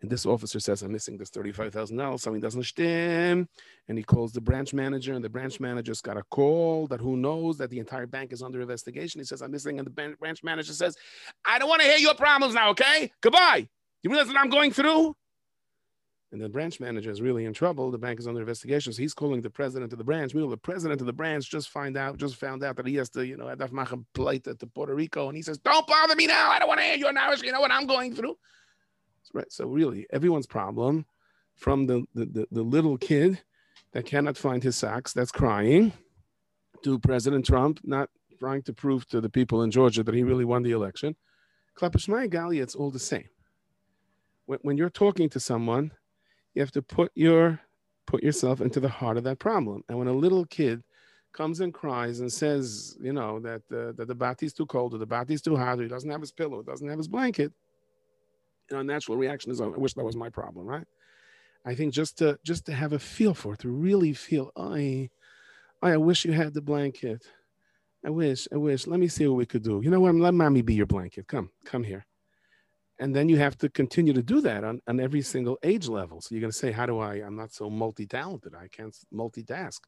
And this officer says, I'm missing this $35,000. Something doesn't stem. And he calls the branch manager, and the branch manager's got a call that who knows that the entire bank is under investigation. He says, I'm missing. And the branch manager says, I don't want to hear your problems now, okay? Goodbye. You realize what I'm going through? And the branch manager is really in trouble. The bank is under investigation. So he's calling the president of the branch. Meanwhile, the president of the branch just find out, just found out that he has to, you know, Adaf Machem plate to Puerto Rico. And he says, Don't bother me now. I don't want to hear your knowledge. You know what I'm going through. Right. So really, everyone's problem from the, the, the, the little kid that cannot find his socks, that's crying, to President Trump not trying to prove to the people in Georgia that he really won the election. Klapashmai Galia, it's all the same. When, when you're talking to someone, you have to put your put yourself into the heart of that problem. And when a little kid comes and cries and says, you know, that uh, that the bati is too cold or the bati is too hot or he doesn't have his pillow, doesn't have his blanket, you know, natural reaction is, oh, I wish that was my problem, right? I think just to just to have a feel for it, to really feel, I, I, I wish you had the blanket. I wish, I wish. Let me see what we could do. You know what? Let mommy be your blanket. Come, come here and then you have to continue to do that on, on every single age level so you're going to say how do i i'm not so multi-talented i can't multitask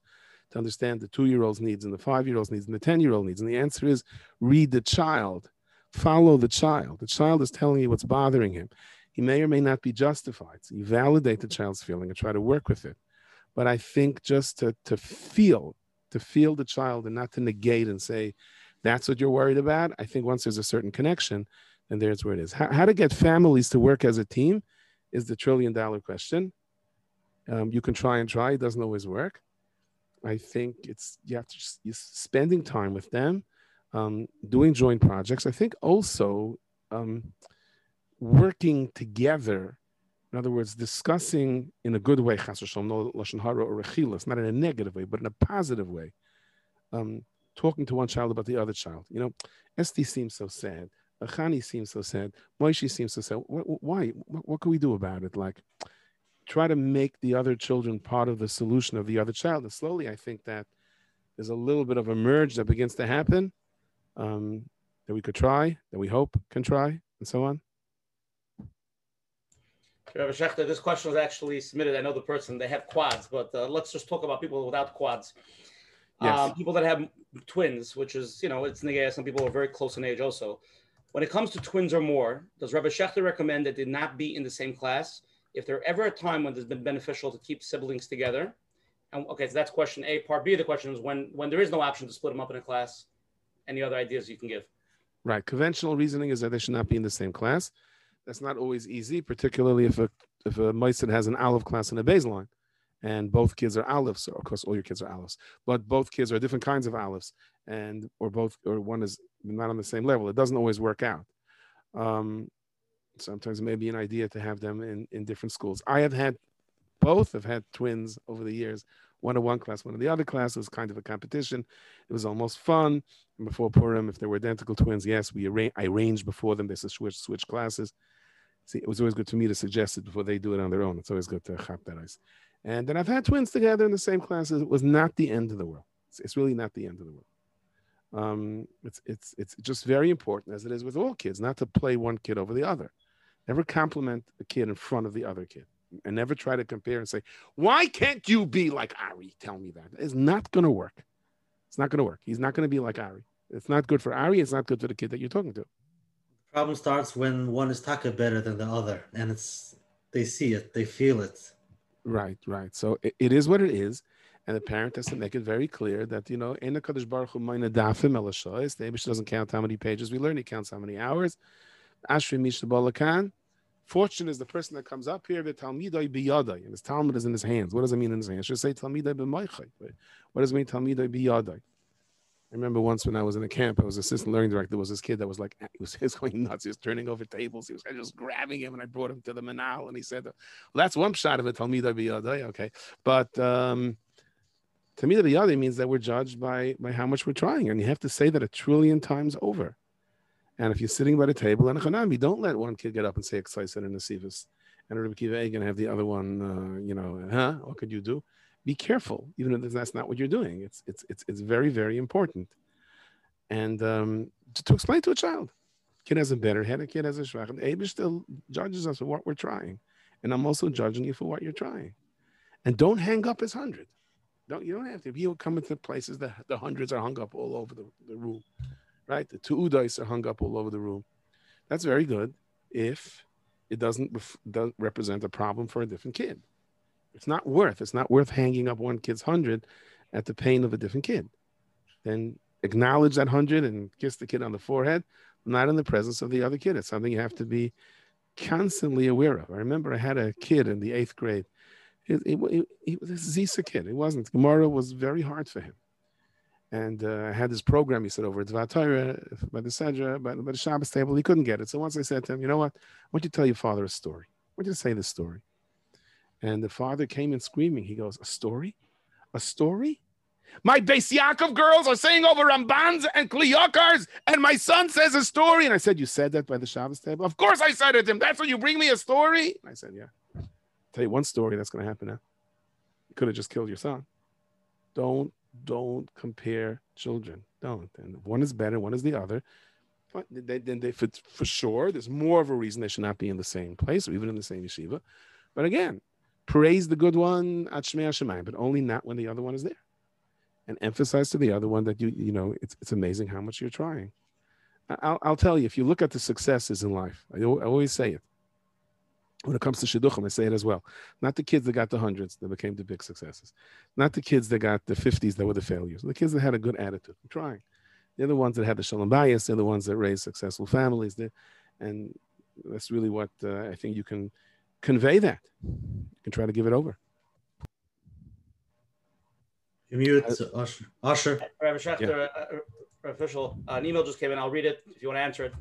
to understand the two-year-old's needs and the five-year-old's needs and the 10-year-old needs and the answer is read the child follow the child. The child is telling you what's bothering him. He may or may not be justified. So you validate the child's feeling and try to work with it. But i think just to, to feel to feel the child and not to negate and say that's what you're worried about, I think once there's a certain connection, then there's where it is. How, how to get families to work as a team is the trillion dollar question. Um, you can try and try; it doesn't always work. I think it's you have to just spending time with them, um, doing joint projects. I think also um, working together. In other words, discussing in a good way, no lashon hara or rechilas, not in a negative way, but in a positive way. Um, talking to one child about the other child. You know, Esti seems so sad. Chani seems so sad. Moishi seems so sad. Why? What, what can we do about it? Like, try to make the other children part of the solution of the other child. And slowly, I think that there's a little bit of a merge that begins to happen um, that we could try, that we hope can try, and so on. Rabbi Shechter, this question was actually submitted. I know the person, they have quads, but uh, let's just talk about people without quads. Yes. Um, people that have twins, which is, you know, it's negaya. Some people are very close in age also. When it comes to twins or more, does Rabbi Shechter recommend that they not be in the same class? if there ever a time when it's been beneficial to keep siblings together, and okay, so that's question A. Part B of the question is when when there is no option to split them up in a class. Any other ideas you can give? Right. Conventional reasoning is that they should not be in the same class. That's not always easy, particularly if a if a Meister has an olive class and a baseline, and both kids are olives. So of course, all your kids are olives, but both kids are different kinds of olives, and or both or one is not on the same level. It doesn't always work out. Um, sometimes it may be an idea to have them in, in different schools. I have had both have had twins over the years, one in one class, one in the other class. It was kind of a competition. It was almost fun. And before Purim, if they were identical twins, yes, we arra- I arranged before them. They said switch switch classes. See, it was always good for me to suggest it before they do it on their own. It's always good to chop that ice. And then I've had twins together in the same classes. It was not the end of the world. It's, it's really not the end of the world. Um, it's it's it's just very important, as it is with all kids, not to play one kid over the other. Never compliment a kid in front of the other kid. And never try to compare and say, why can't you be like Ari? Tell me that. It's not going to work. It's not going to work. He's not going to be like Ari. It's not good for Ari. It's not good for the kid that you're talking to. The problem starts when one is taka better than the other. And it's, they see it, they feel it. Right, right. So it, it is what it is. And the parent has to make it very clear that, you know, in the Kadosh Baruch Hu, the Abish doesn't count how many pages we learn, he counts how many hours. Ashri Mishnah Balakan, Fortune is the person that comes up here, the Talmidai biyadai, and his Talmud is in his hands. What does it mean in his hands? I should say Talmidai b'maychai. What does it mean Talmidai biyadai? I remember once when I was in a camp, I was assistant learning director. There was this kid that was like, he was, he was going nuts. He was turning over tables. He was just grabbing him, and I brought him to the manal, and he said, "Well, that's one shot of it, Talmidai biyadai." Okay, but um, Talmidai biyadai means that we're judged by by how much we're trying, and you have to say that a trillion times over. And if you're sitting by the table and a don't let one kid get up and say excited in the sivas, and a Rebbe Kiva and have the other one, uh, you know, huh? What could you do? Be careful, even if that's not what you're doing. It's it's it's it's very very important, and um, to, to explain to a child, kid has a better head, a kid has a schwach. Abe still judges us for what we're trying, and I'm also judging you for what you're trying. And don't hang up his hundred. Don't you don't have to. He'll come into places that the hundreds are hung up all over the, the room right? The two udais are hung up all over the room. That's very good if it doesn't, doesn't represent a problem for a different kid. It's not worth. It's not worth hanging up one kid's hundred at the pain of a different kid. Then acknowledge that hundred and kiss the kid on the forehead, not in the presence of the other kid. It's something you have to be constantly aware of. I remember I had a kid in the eighth grade. He, was a Zisa kid. It wasn't. Gemara was very hard for him. And uh, I had this program, he said, over at Dvatayra, by the Sedra, by, the Shabbos table. He couldn't get it. So once I said to him, you know what? Why don't you tell your father a story. I want you say this story. And the father came in screaming. He goes, a story? A story? My Beis Yaakov girls are saying over Rambans and Kliyakars, and my son says a story. And I said, You said that by the Shabbos table? Of course I said it to him. That's what you bring me a story? I said, Yeah. Tell you one story that's going to happen now. You could have just killed your son. Don't don't compare children. Don't. And one is better, one is the other. But then they, for, for sure, there's more of a reason they should not be in the same place or even in the same yeshiva. But again, praise the good one but only not when the other one is there. And emphasize to the other one that you, you know, it's, it's amazing how much you're trying. I'll, I'll tell you, if you look at the successes in life, I always say it, when it comes to shidduchim, I say it as well. Not the kids that got the hundreds that became the big successes. Not the kids that got the 50s that were the failures. The kids that had a good attitude. I'm trying. They're the ones that have the shalom bayis. They're the ones that raise successful families. They're, and that's really what uh, I think you can convey that. You can try to give it over. You mute, Usher. Usher. Rabbi Schechter, yeah. uh, official, uh, an email just came in. I'll read it if you want to answer it.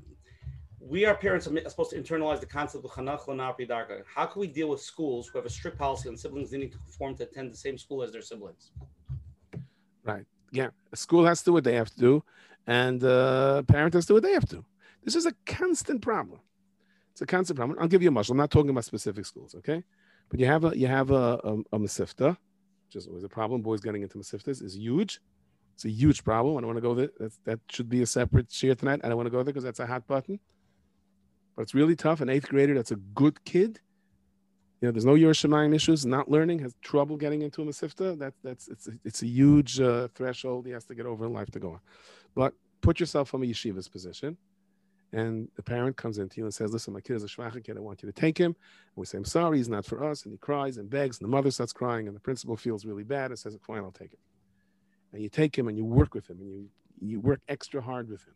We are parents are supposed to internalize the concept of chanach darka. How can we deal with schools who have a strict policy on siblings needing to conform to attend the same school as their siblings? Right. Yeah. A school has to do what they have to do, and uh, parent has to do what they have to. This is a constant problem. It's a constant problem. I'll give you a much. I'm not talking about specific schools, okay? But you have a you have a a, a mesivta, which is always a problem. Boys getting into mesivtas is huge. It's a huge problem. I don't want to go there. That's, that should be a separate share tonight. I don't want to go there because that's a hot button. But it's really tough. An eighth grader that's a good kid, you know, there's no Yerushalayim issues, not learning, has trouble getting into a Mesivta. That, that's it's, it's a huge uh, threshold he has to get over in life to go on. But put yourself from a yeshiva's position and the parent comes into you and says, Listen, my kid is a shvacha kid. I want you to take him. And we say, I'm sorry, he's not for us. And he cries and begs, and the mother starts crying, and the principal feels really bad and says, Fine, I'll take him. And you take him and you work with him and you, you work extra hard with him.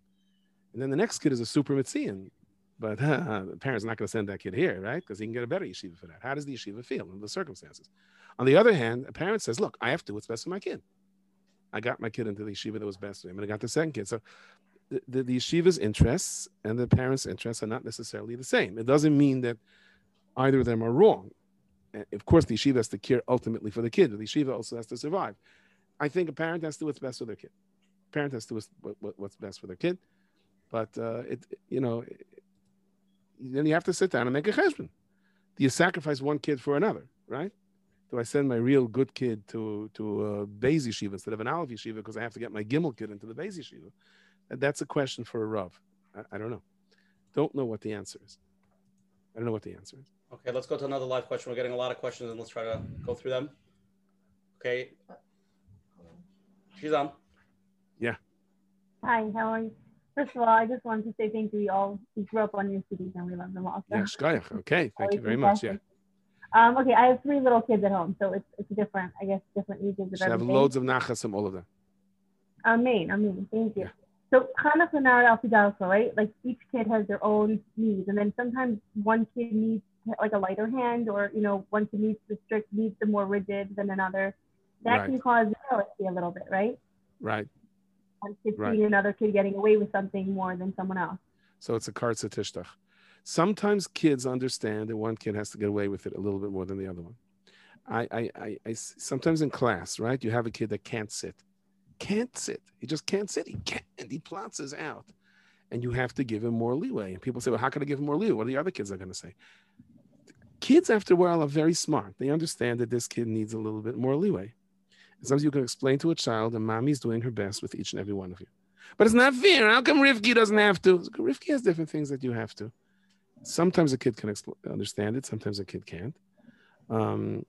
And then the next kid is a super mitzian, but uh, the parent's not going to send that kid here, right? Because he can get a better yeshiva for that. How does the yeshiva feel in the circumstances? On the other hand, a parent says, Look, I have to do what's best for my kid. I got my kid into the yeshiva that was best for him, and I got the second kid. So the, the, yeshiva's interests and the parents' interests are not necessarily the same. It doesn't mean that either of them are wrong. Of course, the yeshiva has to care ultimately for the kid, but the yeshiva also has to survive. I think a parent has to do what's best for their kid. A parent has to do what's best for their kid. But uh, it, you know, then you have to sit down and make a cheshbon. Do you sacrifice one kid for another, right? Do I send my real good kid to to a Beis yeshiva instead of an Aleph yeshiva because I have to get my Gimel kid into the Beis yeshiva? That's a question for a Rav. I, I, don't know. Don't know what the answer is. I don't know what the answer is. Okay, let's go to another live question. We're getting a lot of questions and let's try to go through them. Okay. She's on. Yeah. Hi, how are you? First of all, I just wanted to say thank you. We all we grew up on your cities and we love them all. So. Yeah, okay. Thank you very much. Yeah. Um, okay, I have three little kids at home, so it's it's different, I guess, different ages of have loads of nachasim, all of them. Amen, amen. Thank you. Yeah. So Chanach Lenar right? Like each kid has their own needs, and then sometimes one kid needs like a lighter hand, or you know, one kid needs the strict, needs the more rigid than another. That right. can cause jealousy a little bit, right? Right. One kid right. seeing another kid getting away with something more than someone else. So it's a kartza tishtach. Sometimes kids understand that one kid has to get away with it a little bit more than the other one. I, I, I, I sometimes in class, right? You have a kid that can't sit can't sit. He just can't sit. He can't. and He plots out. And you have to give him more leeway. And people say, well, how can I give him more leeway? What are the other kids are going to say? Kids, after a while, are very smart. They understand that this kid needs a little bit more leeway. Sometimes you can explain to a child, and mommy's doing her best with each and every one of you. But it's not fair. How come Rivki doesn't have to? Rivki has different things that you have to. Sometimes a kid can understand it. Sometimes a kid can't. Um,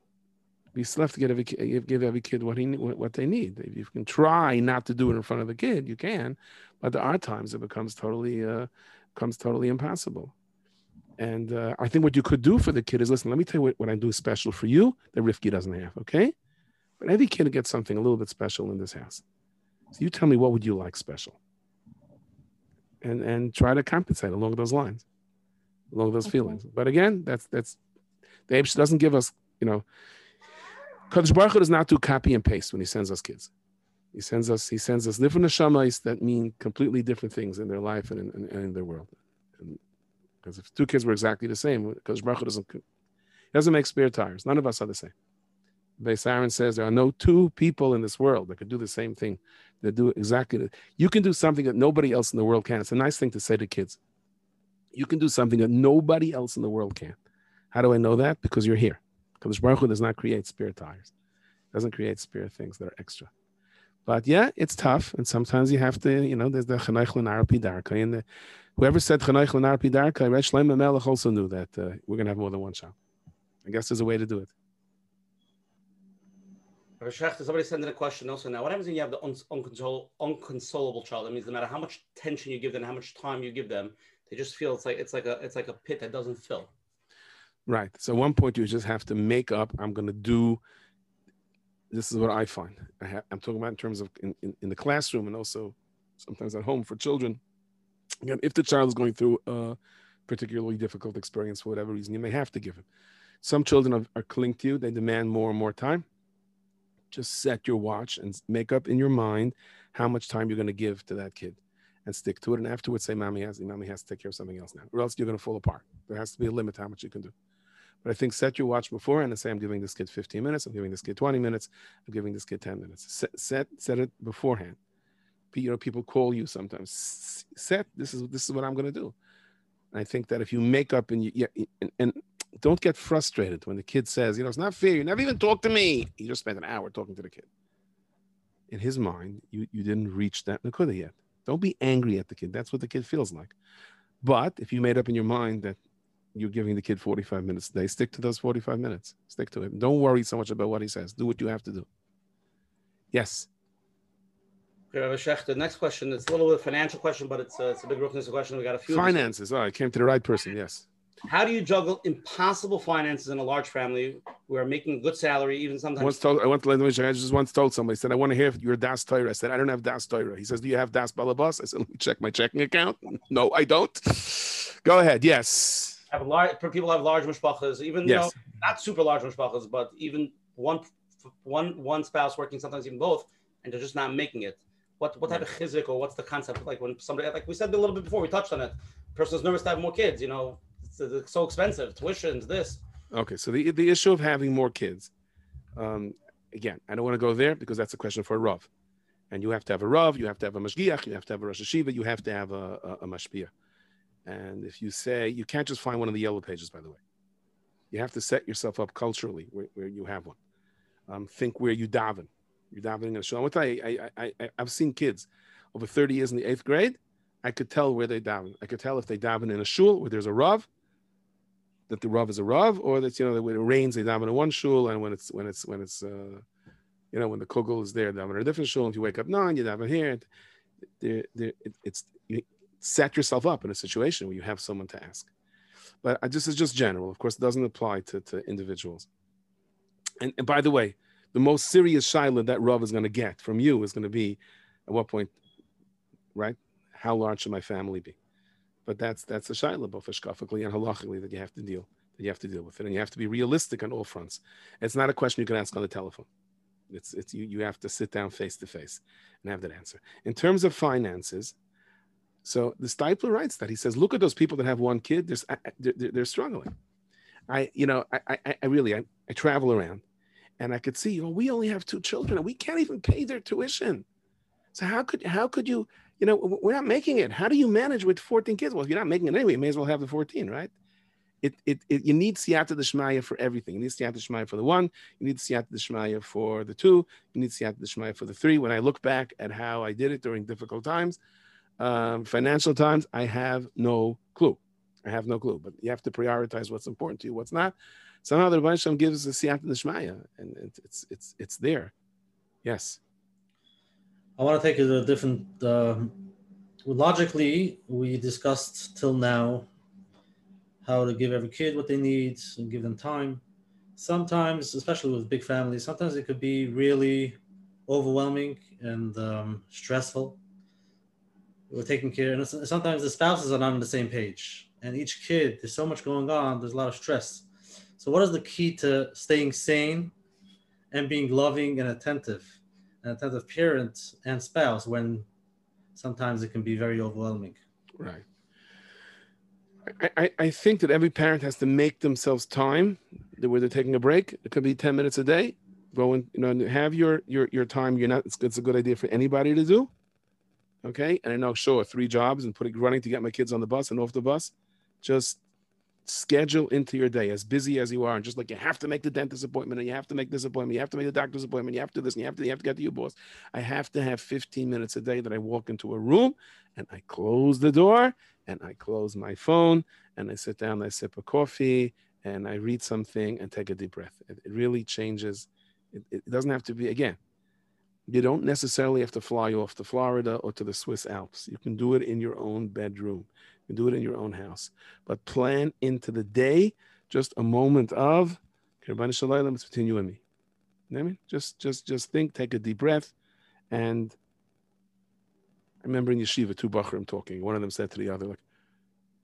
we still have to get every give every kid what he what they need. If you can try not to do it in front of the kid, you can, but there are times it becomes totally uh, becomes totally impossible. And uh, I think what you could do for the kid is listen. Let me tell you what, what I do special for you that Rifki doesn't have. Okay, but every kid gets something a little bit special in this house. So you tell me what would you like special, and and try to compensate along those lines, along those okay. feelings. But again, that's that's the Absh doesn't give us you know Kadosh Baruch Hu does not do copy and paste when he sends us kids. He sends us he sends us different neshamas that mean completely different things in their life and in, in, in their world. because if two kids were exactly the same, Kadosh Baruch Hu doesn't he doesn't make spare tires. None of us are the same. Beis Aaron says there are no two people in this world that could do the same thing. That do exactly. You can do something that nobody else in the world can. It's a nice thing to say to kids. You can do something that nobody else in the world can. How do I know that? Because you're here. Kadosh Baruch Hu does not create spare tires. Doesn't create spare things that are extra. But yeah, it's tough, and sometimes you have to, you know, there's the Chanaych Lenar Pidarka, and the, whoever said Chanaych Lenar Pidarka, Resh Shlomo Melech also knew that uh, we're going to have more than one child. I guess there's a way to do it. Somebody sent in a question also now. What happens when you have the unconsol- unconsolable child? That means no matter how much tension you give them, how much time you give them, they just feel it's like it's like a it's like a pit that doesn't fill. Right. So one point you just have to make up. I'm going to do. This is what I find. I am talking about in terms of in, in, in, the classroom and also sometimes at home for children. Again, if the child is going through a particularly difficult experience for whatever reason, you may have to give it. Some children are, are cling to you, they demand more and more time. Just set your watch and make up in your mind how much time you're going to give to that kid and stick to it. And afterwards say, Mommy has, Mommy has to take care of something else now, or else you're going to fall apart. There has to be a limit to how much you can do. But I think set your watch before and say, I'm giving this kid 15 minutes, I'm giving this kid 20 minutes, I'm giving this kid 10 minutes. Set, set, set it beforehand. You know, people call you sometimes. Set this is this is what I'm going to do. And I think that if you make up and you yeah, and, and don't get frustrated when the kid says, you know, it's not fair. You never even talk to me. You just spent an hour talking to the kid. In his mind, you, you didn't reach that nakuda yet. Don't be angry at the kid. That's what the kid feels like. But if you made up in your mind that you're giving the kid 45 minutes a day, stick to those 45 minutes. Stick to it. Don't worry so much about what he says. Do what you have to do. Yes. The next question is a little bit financial question, but it's a, it's a big Ruchnis question. We got a few. Finances. Oh, I came to the right person. Yes. How do you juggle impossible finances in a large family who are making a good salary, even sometimes? Once told, I went to I just once told somebody, I said, I want to hear your Das Torah. I said, I don't have Das Torah. He says, Do you have Das Balabas? I said, Let me check my checking account. No, I don't. Go ahead. Yes. Have large, people have large mishpachas, even yes. though not super large mishpachas, but even one, one, one spouse working, sometimes even both, and they're just not making it. What, what type of chizuk or what's the concept? Like when somebody, like we said a little bit before, we touched on it. Person is nervous to have more kids, you know, it's so expensive, tuitions, this. Okay, so the the issue of having more kids, um, again, I don't want to go there because that's a question for a rav, and you have to have a rav, you have to have a mashgiach, you have to have a rosh yeshiva, you have to have a, a, a mashpia. And if you say you can't just find one of the yellow pages, by the way, you have to set yourself up culturally where, where you have one. Um, think where you daven. You're davening in a shul. I, I, I, I've seen kids over 30 years in the eighth grade. I could tell where they daven. I could tell if they daven in a shul where there's a rav, that the rav is a rav, or that you know that when it rains they daven in one shul, and when it's when it's when it's uh, you know when the kugel is there, daven in a different shul. If you wake up nine, you daven here. There, there, it, it's you set yourself up in a situation where you have someone to ask. But I, this is just general. Of course, it doesn't apply to, to individuals. And, and by the way, the most serious shaila that Rav is going to get from you is going to be at what point, right? How large should my family be? But that's that's a shaila both hashkafically and halachically that you have to deal that you have to deal with it, and you have to be realistic on all fronts. It's not a question you can ask on the telephone. It's it's you you have to sit down face to face and have that answer. In terms of finances, so the Steipler writes that he says, look at those people that have one kid. They're they're, they're struggling. I you know I I, I really I, I travel around, and I could see well we only have two children and we can't even pay their tuition. So how could how could you you know, we're not making it. How do you manage with 14 kids? Well, if you're not making it anyway, you may as well have the 14, right? It, it, it you need siyata d'shmaya for everything. You need siyata d'shmaya for the one. You need siyata d'shmaya for the two. You need siyata d'shmaya for the three. When I look back at how I did it during difficult times, um, financial times, I have no clue. I have no clue. But you have to prioritize what's important to you, what's not. Somehow the Rebbe gives a siyata d'shmaya, and it's it's it's there. Yes. I want to take it a different. Uh, logically, we discussed till now how to give every kid what they need and give them time. Sometimes, especially with big families, sometimes it could be really overwhelming and um, stressful. We're taking care, and sometimes the spouses are not on the same page, and each kid, there's so much going on, there's a lot of stress. So, what is the key to staying sane and being loving and attentive? An of parents and spouse when sometimes it can be very overwhelming. Right. I, I think that every parent has to make themselves time where they're taking a break. It could be 10 minutes a day. Go and you know have your your your time. You're not it's, it's a good idea for anybody to do. Okay. And I know sure three jobs and putting running to get my kids on the bus and off the bus. Just schedule into your day as busy as you are and just like you have to make the dentist appointment and you have to make this appointment you have to make the doctor's appointment you have to this and you have to you have to get to your boss i have to have 15 minutes a day that i walk into a room and i close the door and i close my phone and i sit down i sip a coffee and i read something and take a deep breath it, it really changes it, it doesn't have to be again you don't necessarily have to fly off to Florida or to the Swiss Alps. You can do it in your own bedroom. You do it in your own house. But plan into the day just a moment of it's between you and me. You know I mean? Just just just think, take a deep breath, and I remember in yeshiva, two bachrim talking. One of them said to the other, like,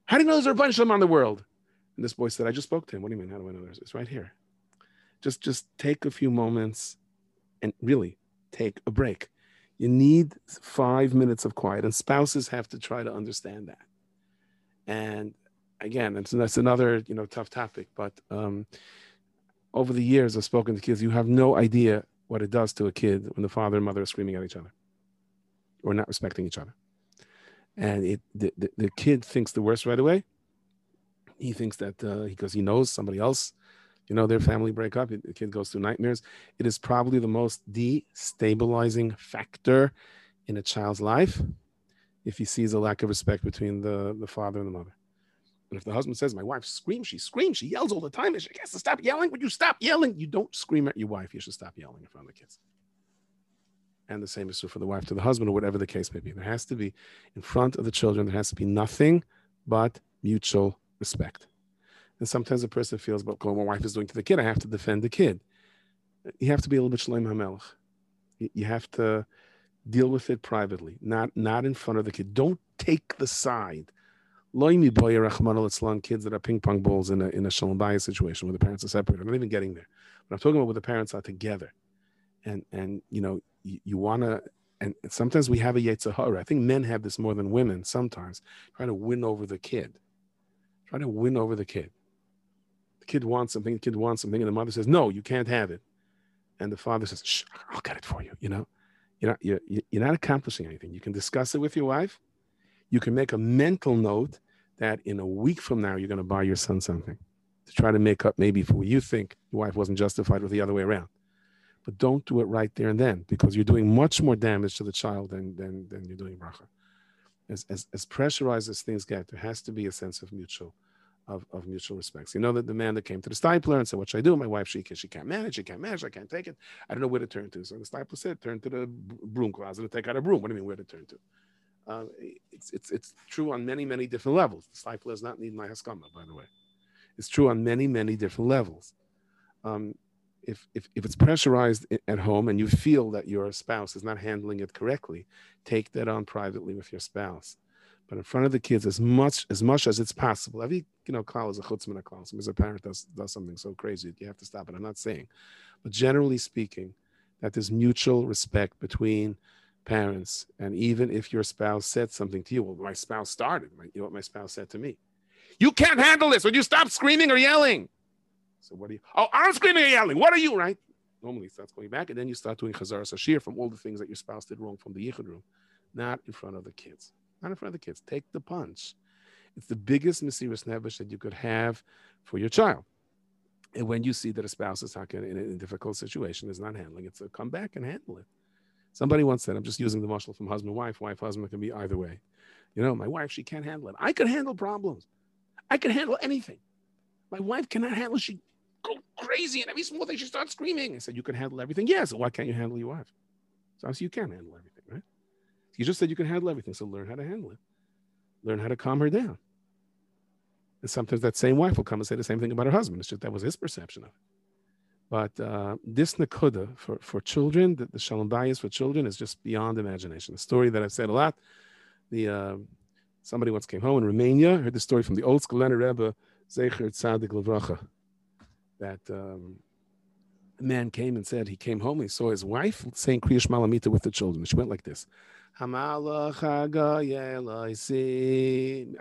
how do you know there's a bunch of them on the world? And this boy said, I just spoke to him. What do you mean? How do I know there's? It's right here. Just, just take a few moments and really take a break. You need five minutes of quiet, and spouses have to try to understand that. And again, it's, that's another you know tough topic. But um, over the years, I've spoken to kids. You have no idea what it does to a kid when the father and mother are screaming at each other or not respecting each other. And it the, the, the kid thinks the worst right away. He thinks that uh, because he knows somebody else, you know, their family break up, the kid goes through nightmares. It is probably the most destabilizing factor in a child's life if he sees a lack of respect between the, the father and the mother. And if the husband says, My wife screams, she screams, she yells all the time, and she has to stop yelling. Would you stop yelling? You don't scream at your wife. You should stop yelling in front of the kids. And the same is true for the wife to the husband, or whatever the case may be. There has to be, in front of the children, there has to be nothing but mutual respect. And sometimes a person feels, but what my wife is doing to the kid, I have to defend the kid. You have to be a little bit shalom hamelech. You have to deal with it privately, not not in front of the kid. Don't take the side Loimi boy Rahman kids that are ping pong balls in a in a shalom bayis situation where the parents are separated. I'm not even getting there. But I'm talking about where the parents are together. And and you know, you, you wanna and sometimes we have a Yetzirah. I think men have this more than women sometimes, trying to win over the kid. Trying to win over the kid. The kid wants something, the kid wants something, and the mother says, No, you can't have it. And the father says, Shh, I'll get it for you. You know, you're not, you're, you're not accomplishing anything. You can discuss it with your wife you can make a mental note that in a week from now, you're going to buy your son something to try to make up maybe for what you think your wife wasn't justified with the other way around. But don't do it right there and then because you're doing much more damage to the child than, than, than you're doing bracha. As, as, as pressurized as things get, there has to be a sense of mutual of, of mutual respect. So you know that the man that came to the Steipler and said, What should I do? My wife, she, can, she can't manage, she can't manage, I can't take it. I don't know where to turn to. So the Steipler said, Turn to the broom closet and take out a broom. What do you mean, where to turn to? Uh, it's, it's, it's true on many, many different levels. The disciple does not need my haskama, by the way. It's true on many, many different levels. Um, if, if, if it's pressurized at home and you feel that your spouse is not handling it correctly, take that on privately with your spouse. But in front of the kids, as much as much as it's possible, every you know, call is a chutzman a As a parent does does something so crazy, you have to stop it. I'm not saying, but generally speaking, that there's mutual respect between parents, and even if your spouse said something to you, well, my spouse started, my, you know what my spouse said to me? You can't handle this. Would you stop screaming or yelling? So what are you? Oh, I'm screaming or yelling. What are you? Right? Normally it starts going back, and then you start doing chazar sashir from all the things that your spouse did wrong from the yichud room, not in front of the kids. Not in front of the kids. Take the punch. It's the biggest mesiras nefesh that you could have for your child. And when you see that a spouse is in in a difficult situation, is not handling it, so come back and handle it. Somebody once said, I'm just using the muscle from husband, wife, wife, husband. Can be either way. You know, my wife, she can't handle it. I can handle problems. I can handle anything. My wife cannot handle. She go crazy and every small thing she starts screaming. I said, you can handle everything. Yes. Yeah, so why can't you handle your wife? So I obviously you can handle everything? You just said you can handle everything. So learn how to handle it. Learn how to calm her down. And sometimes that same wife will come and say the same thing about her husband. It's just that was his perception of it. But uh, this nakuda for, for children, the, the shalom bayis for children is just beyond imagination. The story that I've said a lot. The uh, somebody once came home in Romania, heard the story from the old school Rebbe, Zecher Tzadik Levracha, that um, a man came and said he came home, he saw his wife saying Kriyash Malamita with the children. She went like this. I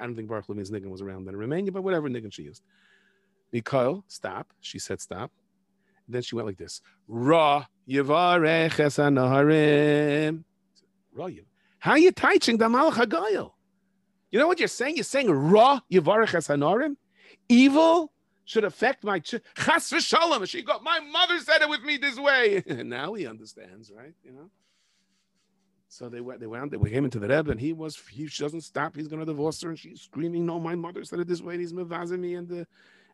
don't think Baruch means niggin was around then in Romania, but whatever niggin she used. Mikhail, stop. She said stop. Then she went like this. Ra yivarech. Ra How are you teaching the malach You know what you're saying? You're saying ra yivarech esanaharim. Evil should affect my ch- chas v'shalom. She got my mother said it with me this way. and now he understands, right? You know. So they went. They went. They came into the Rebbe, and he was. He doesn't stop. He's going to divorce her, and she's screaming, "No, my mother said it this way." And he's mevazing me, and the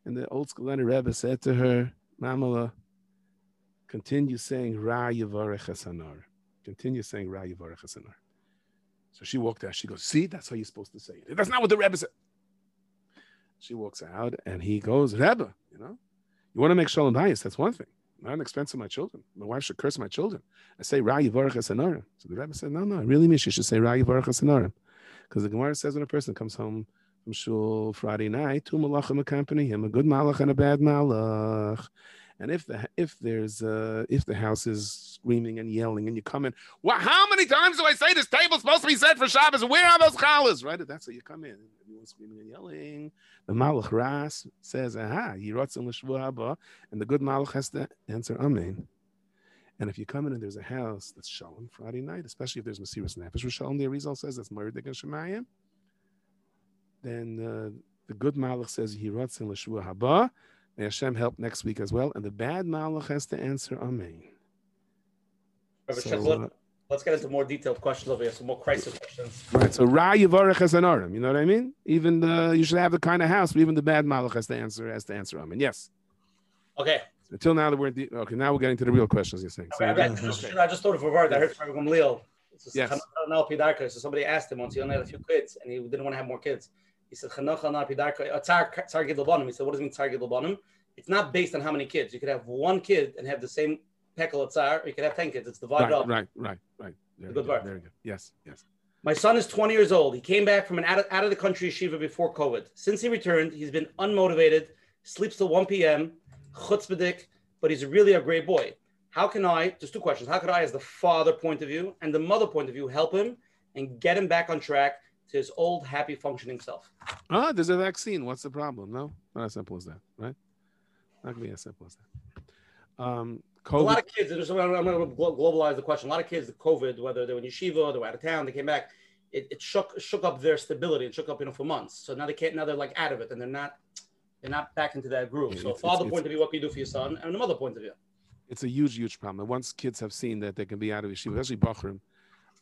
and the old school Rebbe said to her, "Mamala, Continue saying Ra Yavarech Hasanar. Continue saying Ra Yavarech Hasanar. So she walked out. She goes, See, that's how you're supposed to say it. That's not what the Rebbe said. She walks out and he goes, Rebbe, you know, you want to make Shalom Bayis, that's one thing. Not an expense of my children. My wife should curse my children. I say Ra Yivarach Esanarim. So the rabbi said, no, no, I really mean she should say Ra Yivarach Esanarim. Because the Gemara says when a person comes home from shul Friday night, two malachim accompany him, a good malach and a bad malach. And if the if there's uh, if the house is screaming and yelling and you come in, well, how many times do I say this table's supposed to be set for Shabbos? Where are those challahs? Right? That's how you come in. Everyone's screaming and yelling. The malach ras says, "Aha, yirotzim l'shvu and the good malach has to answer amen. And if you come in and there's a house that's shalom Friday night, especially if there's Mesiras Nefesh, Shalom, the Arizal says that's Murdik and Shemayim, then uh, the good Malach says, Yiratzin L'Shua Haba, May Hashem help next week as well. And the bad malach has to answer Amen. So, uh, let's get into more detailed questions over here, some more crisis questions. Right. So Ra Yivarech has an Arim. You know what I mean? Even the you should have the kind of house, but even the bad malach has to answer has to answer Amen. Yes. Okay. Until now that we're the, okay, now we're getting to the real questions. You're saying. So, okay, I, just, okay. I just thought of a word. I heard from Gamliel. Yes. So somebody asked him once he only had a few kids and he didn't want to have more kids. He said, He said, what does it mean, Tsar Gidlabanim? It's not based on how many kids. You could have one kid and have the same pekel tsar, or you could have 10 kids. It's divided right, up. Right, right, right. There good part. There you go. Yes, yes. My son is 20 years old. He came back from an out of, out of the country yeshiva before COVID. Since he returned, he's been unmotivated, sleeps till 1 p.m., chutzpahdik, but he's really a great boy. How can I, just two questions, how could I, as the father point of view and the mother point of view, help him and get him back on track to his old, happy, functioning self. Ah, there's a vaccine. What's the problem? No, not as simple as that, right? Not gonna be as simple as that. Um, COVID. A lot of kids. I'm going to globalize the question. A lot of kids, the COVID, whether they were in yeshiva, they were out of town, they came back. It, it shook shook up their stability. It shook up, you know, for months. So now they can't. Now they're like out of it, and they're not. They're not back into that groove. So, it's, father it's, point of view, what can you do for your son, and the mother point of view. It's a huge, huge problem. And once kids have seen that they can be out of yeshiva, especially Bachrim,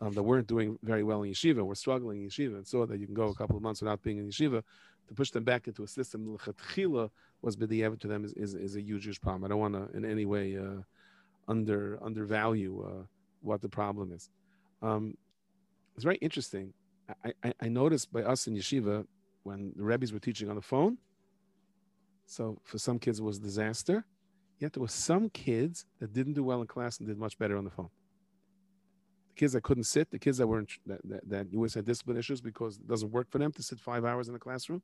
um, that weren't doing very well in yeshiva, were struggling in yeshiva, and saw that you can go a couple of months without being in yeshiva, to push them back into a system was b'diavad to them is, is, is, a huge, huge problem. I don't want to in any way uh, under undervalue uh, what the problem is. Um, it's very interesting. I, I, I, noticed by us in yeshiva when the rabbis were teaching on the phone. So for some kids it was disaster. Yet there were some kids that didn't do well in class and did much better on the phone the kids that couldn't sit, the kids that weren't that, that, that you always had discipline issues because it doesn't work for them to sit five hours in the classroom.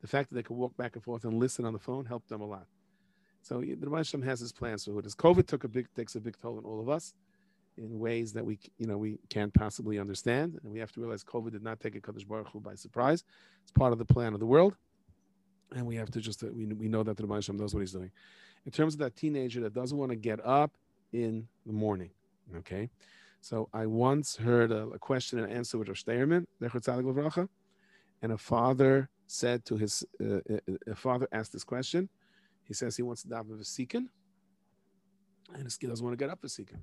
The fact that they could walk back and forth and listen on the phone helped them a lot. So the Rebbe has his plans for This COVID took a big takes a big toll on all of us in ways that we you know we can't possibly understand, and we have to realize COVID did not take a Kadosh Baruch Hu by surprise. It's part of the plan of the world, and we have to just we, we know that the Rebbe knows what he's doing. In terms of that teenager that doesn't want to get up in the morning, okay, so I once heard a, a question and answer with Rosh Steipler, and a father said to his, uh, a father asked this question. He says he wants to daven v'sikin, and his kid doesn't want to get up v'sikin.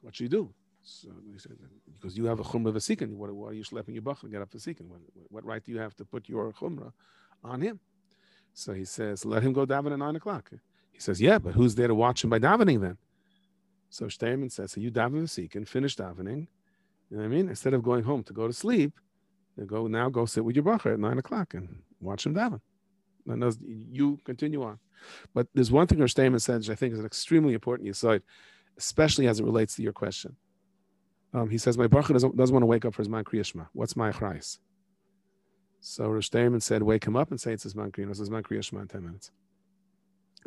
What should you do? So he said, because you have a chumrah v'sikin, what, why are you schlepping your bach and get up v'sikin? What, what right do you have to put your chumrah on him? So he says, let him go daven at nine o'clock. He says, yeah, but who's there to watch him by davening then? So Steipler says, so you daven the and finish davening. You know what I mean? Instead of going home to go to sleep, go now go sit with your bracha at nine o'clock and watch him daven. And you continue on. But there's one thing our statement says, which I think is an extremely important aside, especially as it relates to your question. Um, he says, My bracha doesn't, doesn't want to wake up for his man kriyashma. What's my chrais? So Rosh said, Wake him up and say it's his man kriyashma. It's his man kriyashma in 10 minutes.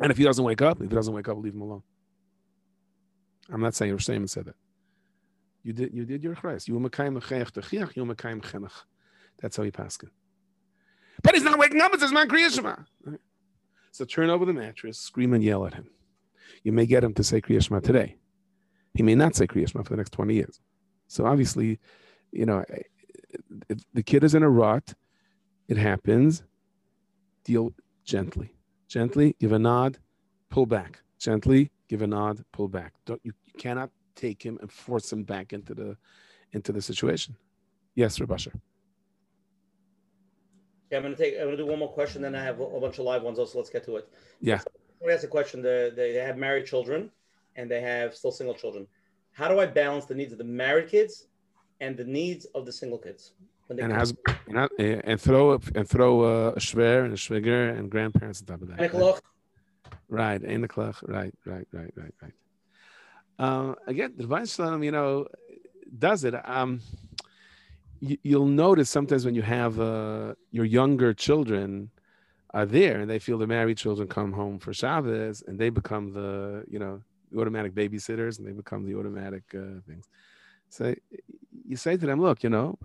And if he doesn't wake up, if he doesn't wake up, leave him alone. I'm not saying Rosh said that. You did you did your chres. You mekayim chayach techiach. You mekayim chenach. That's how he passed it. But he's not waking up. It says man kriyashma. So turn over the mattress, scream and yell at him. You may get him to say kriyashma today. He may not say kriyashma for the next 20 years. So obviously, you know, if the kid is in a rut, it happens. Deal gently, gently. Give a nod, pull back gently give a nod, pull back. Don't you, you cannot take him and force him back into the into the situation. Yes, Rabasher. Yeah, I'm gonna take. I'm gonna do one more question, then I have a, bunch of live ones. Also, let's get to it. Yeah. So, I ask a question. They, they have married children, and they have still single children. How do I balance the needs of the married kids and the needs of the single kids? and has and, and throw and throw a shver and a shviger and grandparents on top of that. Right, in the clock. Right, right, right, right, right. Um, again, the Weinstein, you know, does it. Um, you, will notice sometimes when you have uh, your younger children are there and they feel the married children come home for Shabbos and they become the, you know, automatic babysitters and they become the automatic uh, things. So you say to them, look, you know,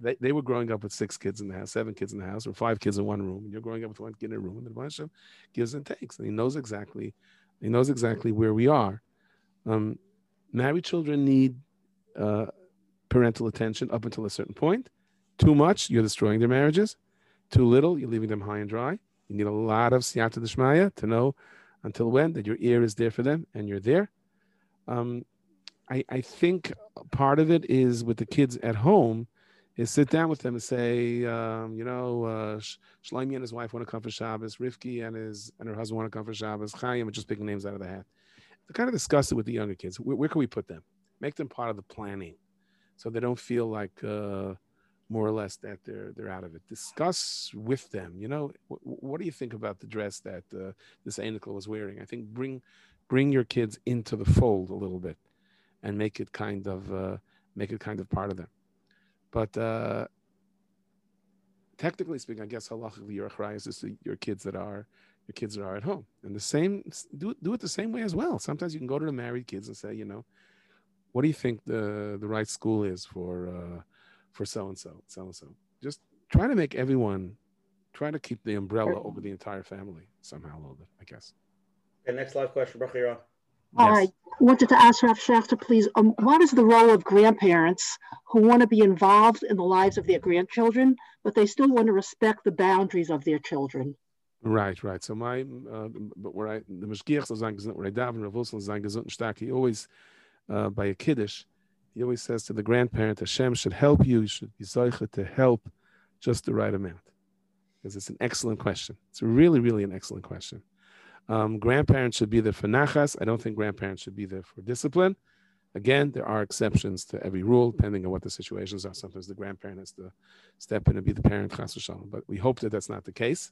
they, they were growing up with six kids in the house, seven kids in the house, or five kids in one room, and you're growing up with one kid in a room, and the Hashem gives and takes, and he knows exactly, he knows exactly where we are. Um, married children need uh, parental attention up until a certain point. Too much, you're destroying their marriages. Too little, you're leaving them high and dry. You need a lot of siyata d'shmaya to know until when that your ear is there for them and you're there. Um, I, I think part of it is with the kids at home is sit down with them and say, um, you know, uh, Shlomi and his wife want to come for Shabbos, Rivki and his and her husband want to come for Shabbos, Chaim, just picking names out of the hat. To kind of discuss it with the younger kids. Where, where, can we put them? Make them part of the planning, so they don't feel like uh, more or less that they're they're out of it. Discuss with them. You know, what, what do you think about the dress that uh, this Anikel was wearing? I think bring bring your kids into the fold a little bit, and make it kind of uh, make it kind of part of them. But uh, technically speaking, I guess halachically your achrayas is your kids that are your kids that are at home. And the same do do it the same way as well. Sometimes you can go to the married kids and say, you know, what do you think the the right school is for uh, for so and so, so and so. Just try to make everyone try to keep the umbrella over the entire family somehow a little bit, I guess. Okay, next live question, Bachira. All yes. right. Wanted to ask Rav Schachter, please, um, what is the role of grandparents who want to be involved in the lives of their grandchildren, but they still want to respect the boundaries of their children? Right, right. So my, uh, but where I, the Mashgiach gesund, where I daven, Rav Wilson gesund and stark, he always, uh, by a Kiddush, he always says to the grandparent, Hashem should help you, you should be zeicha to help just the right amount. Because it's an excellent question. It's really, really an excellent question. Um, grandparents should be there for nachas. I don't think grandparents should be there for discipline. Again, there are exceptions to every rule, depending on what the situations are. Sometimes the grandparent has to step in and be the parent, but we hope that that's not the case.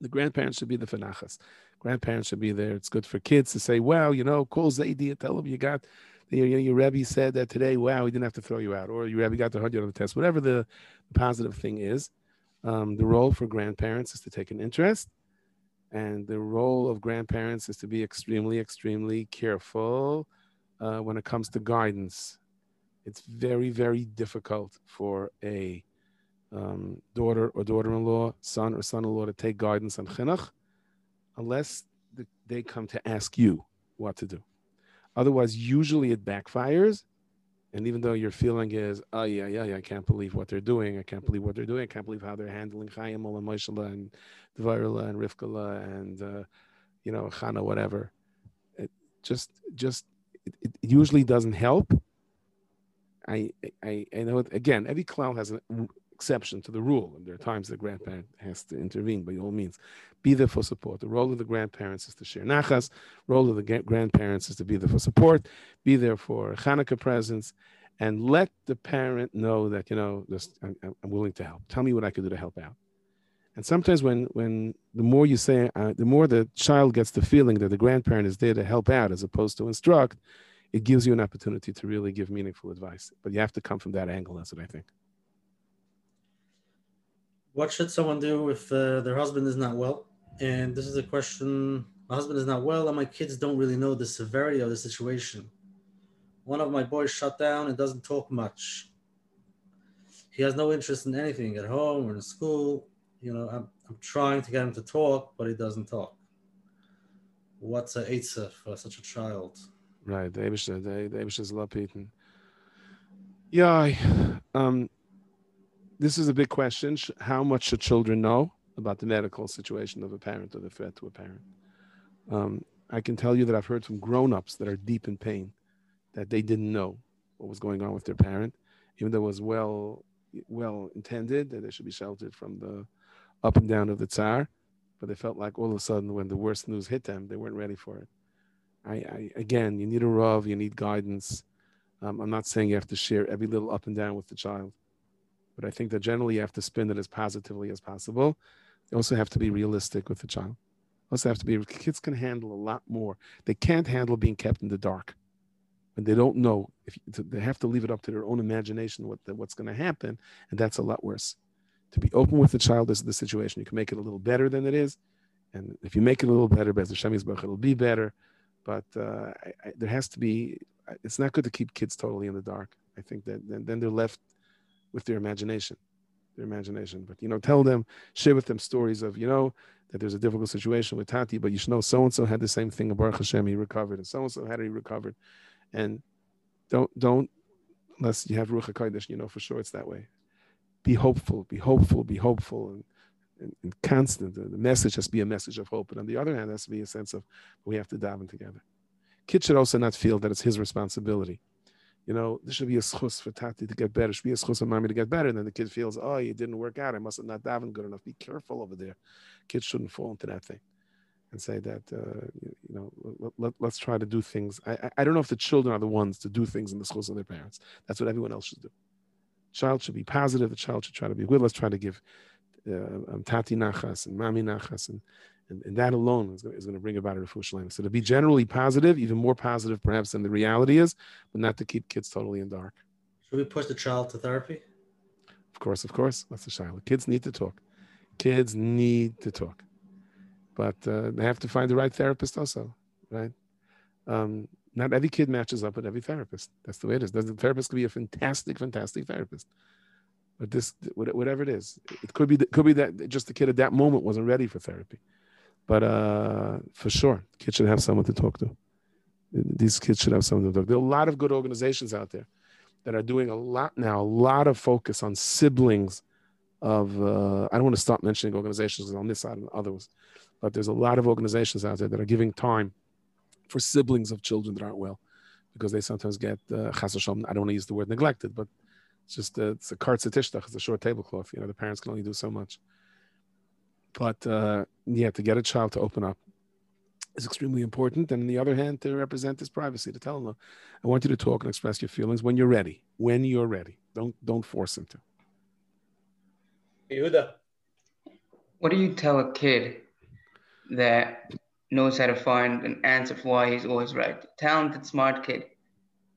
The grandparents should be the fanachas. Grandparents should be there. It's good for kids to say, "Well, you know, call and tell him you got, you know, your Rebbe said that today. Wow, he didn't have to throw you out, or your Rebbe got the hundred on the test. Whatever the positive thing is, um, the role for grandparents is to take an interest and the role of grandparents is to be extremely, extremely careful uh, when it comes to guidance. It's very, very difficult for a um, daughter or daughter-in-law, son or son-in-law to take guidance on chinuch, unless the, they come to ask you what to do. Otherwise, usually it backfires, and even though your feeling is, oh yeah, yeah, yeah, I can't believe what they're doing. I can't believe what they're doing. I can't believe how they're handling Chaim and Moshe and Dvarla and Rivkala and uh, you know Chana, whatever. It just, just, it, it usually doesn't help. I, I, I know. Again, every clown has an exception to the rule, and there are times the grandparent has to intervene. By all means, be there for support. The role of the grandparents is to share nachas. Role of the grandparents is to be there for support. Be there for Hanukkah presents, and let the parent know that you know this, I'm, I'm, willing to help. Tell me what I can do to help out. And sometimes when when the more you say, uh, the more the child gets the feeling that the grandparent is there to help out as opposed to instruct, it gives you an opportunity to really give meaningful advice. But you have to come from that angle. That's what I think. What should someone do if uh, their husband is not well? And this is a question my husband is not well, and my kids don't really know the severity of the situation. One of my boys shut down and doesn't talk much. He has no interest in anything at home or in school. You know, I'm, I'm trying to get him to talk, but he doesn't talk. What's a eitzah for such a child? Right, the Abisha, the Abisha is lapiten. Yeah, um, this is a big question. How much should children know? about the medical situation of a parent or the threat to a parent. Um, I can tell you that I've heard from grown-ups that are deep in pain that they didn't know what was going on with their parent, even though it was well well intended that they should be sheltered from the up and down of the tsar, but they felt like all of a sudden when the worst news hit them, they weren't ready for it. I, I again, you need a rov, you need guidance. Um, I'm not saying you have to share every little up and down with the child, but I think that generally you have to spin it as positively as possible you also have to be realistic with the child. Also have to be kids can handle a lot more. They can't handle being kept in the dark. And they don't know if they have to leave it up to their own imagination what the, what's going to happen, and that's a lot worse. To be open with the child is the situation. You can make it a little better than it is, and if you make it a little better, it'll be better. But uh, I, I, there has to be. It's not good to keep kids totally in the dark. I think that then, then they're left with their imagination, their imagination. But you know, tell them, share with them stories of you know that there's a difficult situation with Tati, but you should know so and so had the same thing. Baruch Hashem, he recovered, and so and so had he recovered, and don't don't unless you have Ruach Hakodesh, you know for sure it's that way. Be hopeful, be hopeful, be hopeful, and, and, and constant. The, the, message has to be a message of hope, but on the other hand, has to be a sense of we have to daven together. Kids should also not feel that it's his responsibility. You know, there should be a schus for Tati to get better. There should be a schus for mommy to get better. And then the kid feels, oh, it didn't work out. I must have not davened good enough. Be careful over there. Kids shouldn't fall into that thing and say that uh, you, know let, us try to do things I, I don't know if the children are the ones to do things in the schus of their parents that's what everyone else should do child should be positive the child should try to be good let's try to give uh, um, tati nachas and mami nachas and, and, and that alone is going, is going to bring about a refuah so to be generally positive even more positive perhaps than the reality is but not to keep kids totally in dark should we push the child to therapy of course of course that's the child kids need to talk kids need to talk but uh, they have to find the right therapist also, right? Um, not every kid matches up with every therapist. That's the way it is. The therapist could be a fantastic, fantastic therapist, but this, whatever it is, it could be that, could be that just the kid at that moment wasn't ready for therapy. But uh, for sure, kids should have someone to talk to. These kids should have someone to talk. To. There are a lot of good organizations out there that are doing a lot now, a lot of focus on siblings of. Uh, I don't want to stop mentioning organizations on this side and others, but there's a lot of organizations out there that are giving time for siblings of children that aren't well because they sometimes get uh, I don't want to use the word neglected, but it's just uh, it's a kart it's a short tablecloth. You know, the parents can only do so much. But uh, yeah, to get a child to open up is extremely important. And on the other hand, to represent his privacy, to tell him, I want you to talk and express your feelings when you're ready. When you're ready. Don't don't force him to. Yehuda. What do you tell a kid that knows how to find an answer for why he's always right. Talented, smart kid.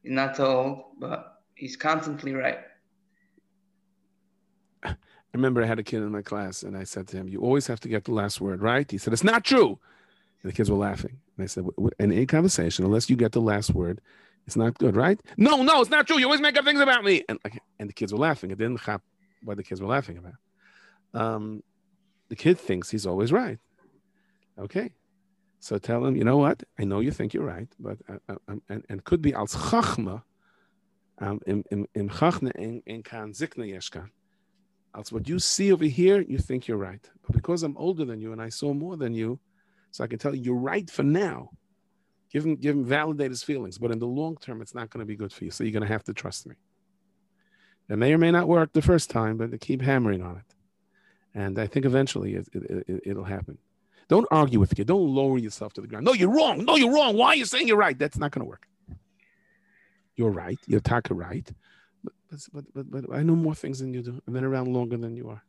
He's not so old, but he's constantly right. I remember I had a kid in my class and I said to him, You always have to get the last word right. He said, It's not true. And the kids were laughing. And I said, In any conversation, unless you get the last word, it's not good, right? No, no, it's not true. You always make up things about me. And, and the kids were laughing. It didn't hap what the kids were laughing about. Um, the kid thinks he's always right. Okay. So tell him, you know what? I know you think you're right, but uh, uh, um, and, and could be als chachma, um, in in in chachma in in kan zikna yeshkan. Als what you see over here, you think you're right, but because I'm older than you and I saw more than you, so I can tell you you're right for now. Give him give him validate his feelings, but in the long term, it's not going to be good for you. So you're going to have to trust me. It may or may not work the first time, but keep hammering on it, and I think eventually it, it, it, it'll happen. Don't argue with kid. Don't lower yourself to the ground. No, you're wrong. No, you're wrong. Why are you saying you're right? That's not going to work. You're right. You're taka right. But, but, but, but, I know more things than you do. I've been around longer than you are.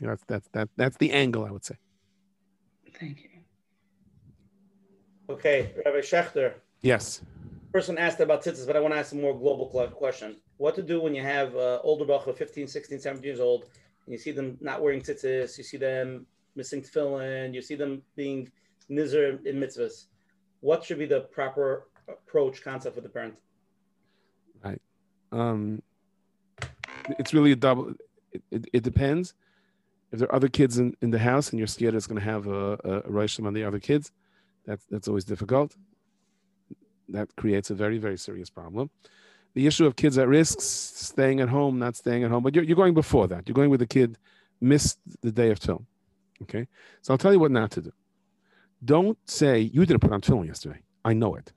That's, that's, that, that's the angle, I would say. Thank you. Okay, Rabbi Schechter. Yes. Person asked about tzitzis, but I want to ask a more global question. What to do when you have uh, older bacha, 15, 16, 17 years old, and you see them not wearing tzitzis, you see them missing tefillin, you see them being nizer in mitzvahs. What should be the proper approach concept for the parent? Um, it's really a double. It, it, it, depends. If there are other kids in, in the house and you're scared it's going to have a, a, a on the other kids, that's that's always difficult. That creates a very very serious problem. The issue of kids at risk, staying at home, not staying at home, but you're, you're going before that. You're going with the kid missed the day of film. Okay. So I'll tell you what not to do. Don't say, you didn't put on film yesterday. I know it.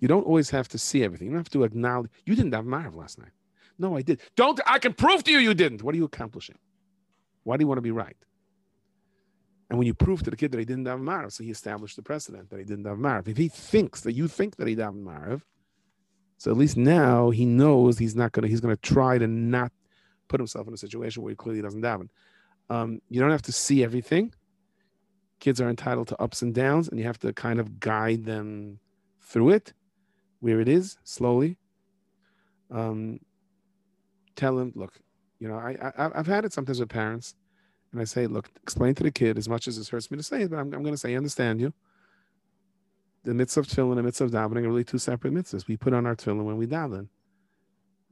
You don't always have to see everything. You don't have to acknowledge, you didn't have Maariv last night. No, I did. Don't, I can prove to you you didn't. What are you accomplishing? Why do you want to be right? And when you prove to the kid that he didn't have Maariv, so he established the precedent that he didn't have Maariv. If he thinks that you think that he didn't have Maariv, so at least now he knows he's not gonna, he's gonna try to not put himself in a situation where he clearly doesn't daven. Um, you don't have to see everything. Kids are entitled to ups and downs, and you have to kind of guide them through it, where it is, slowly. Um, tell them, look, you know, I, I I've had it sometimes with parents, and I say, look, explain to the kid as much as it hurts me to say it, but I'm, I'm going to say, I understand you. The mitzvah of tefillin and the mitzvah of davening are really two separate mitzvahs. We put on our tefillin when we daven.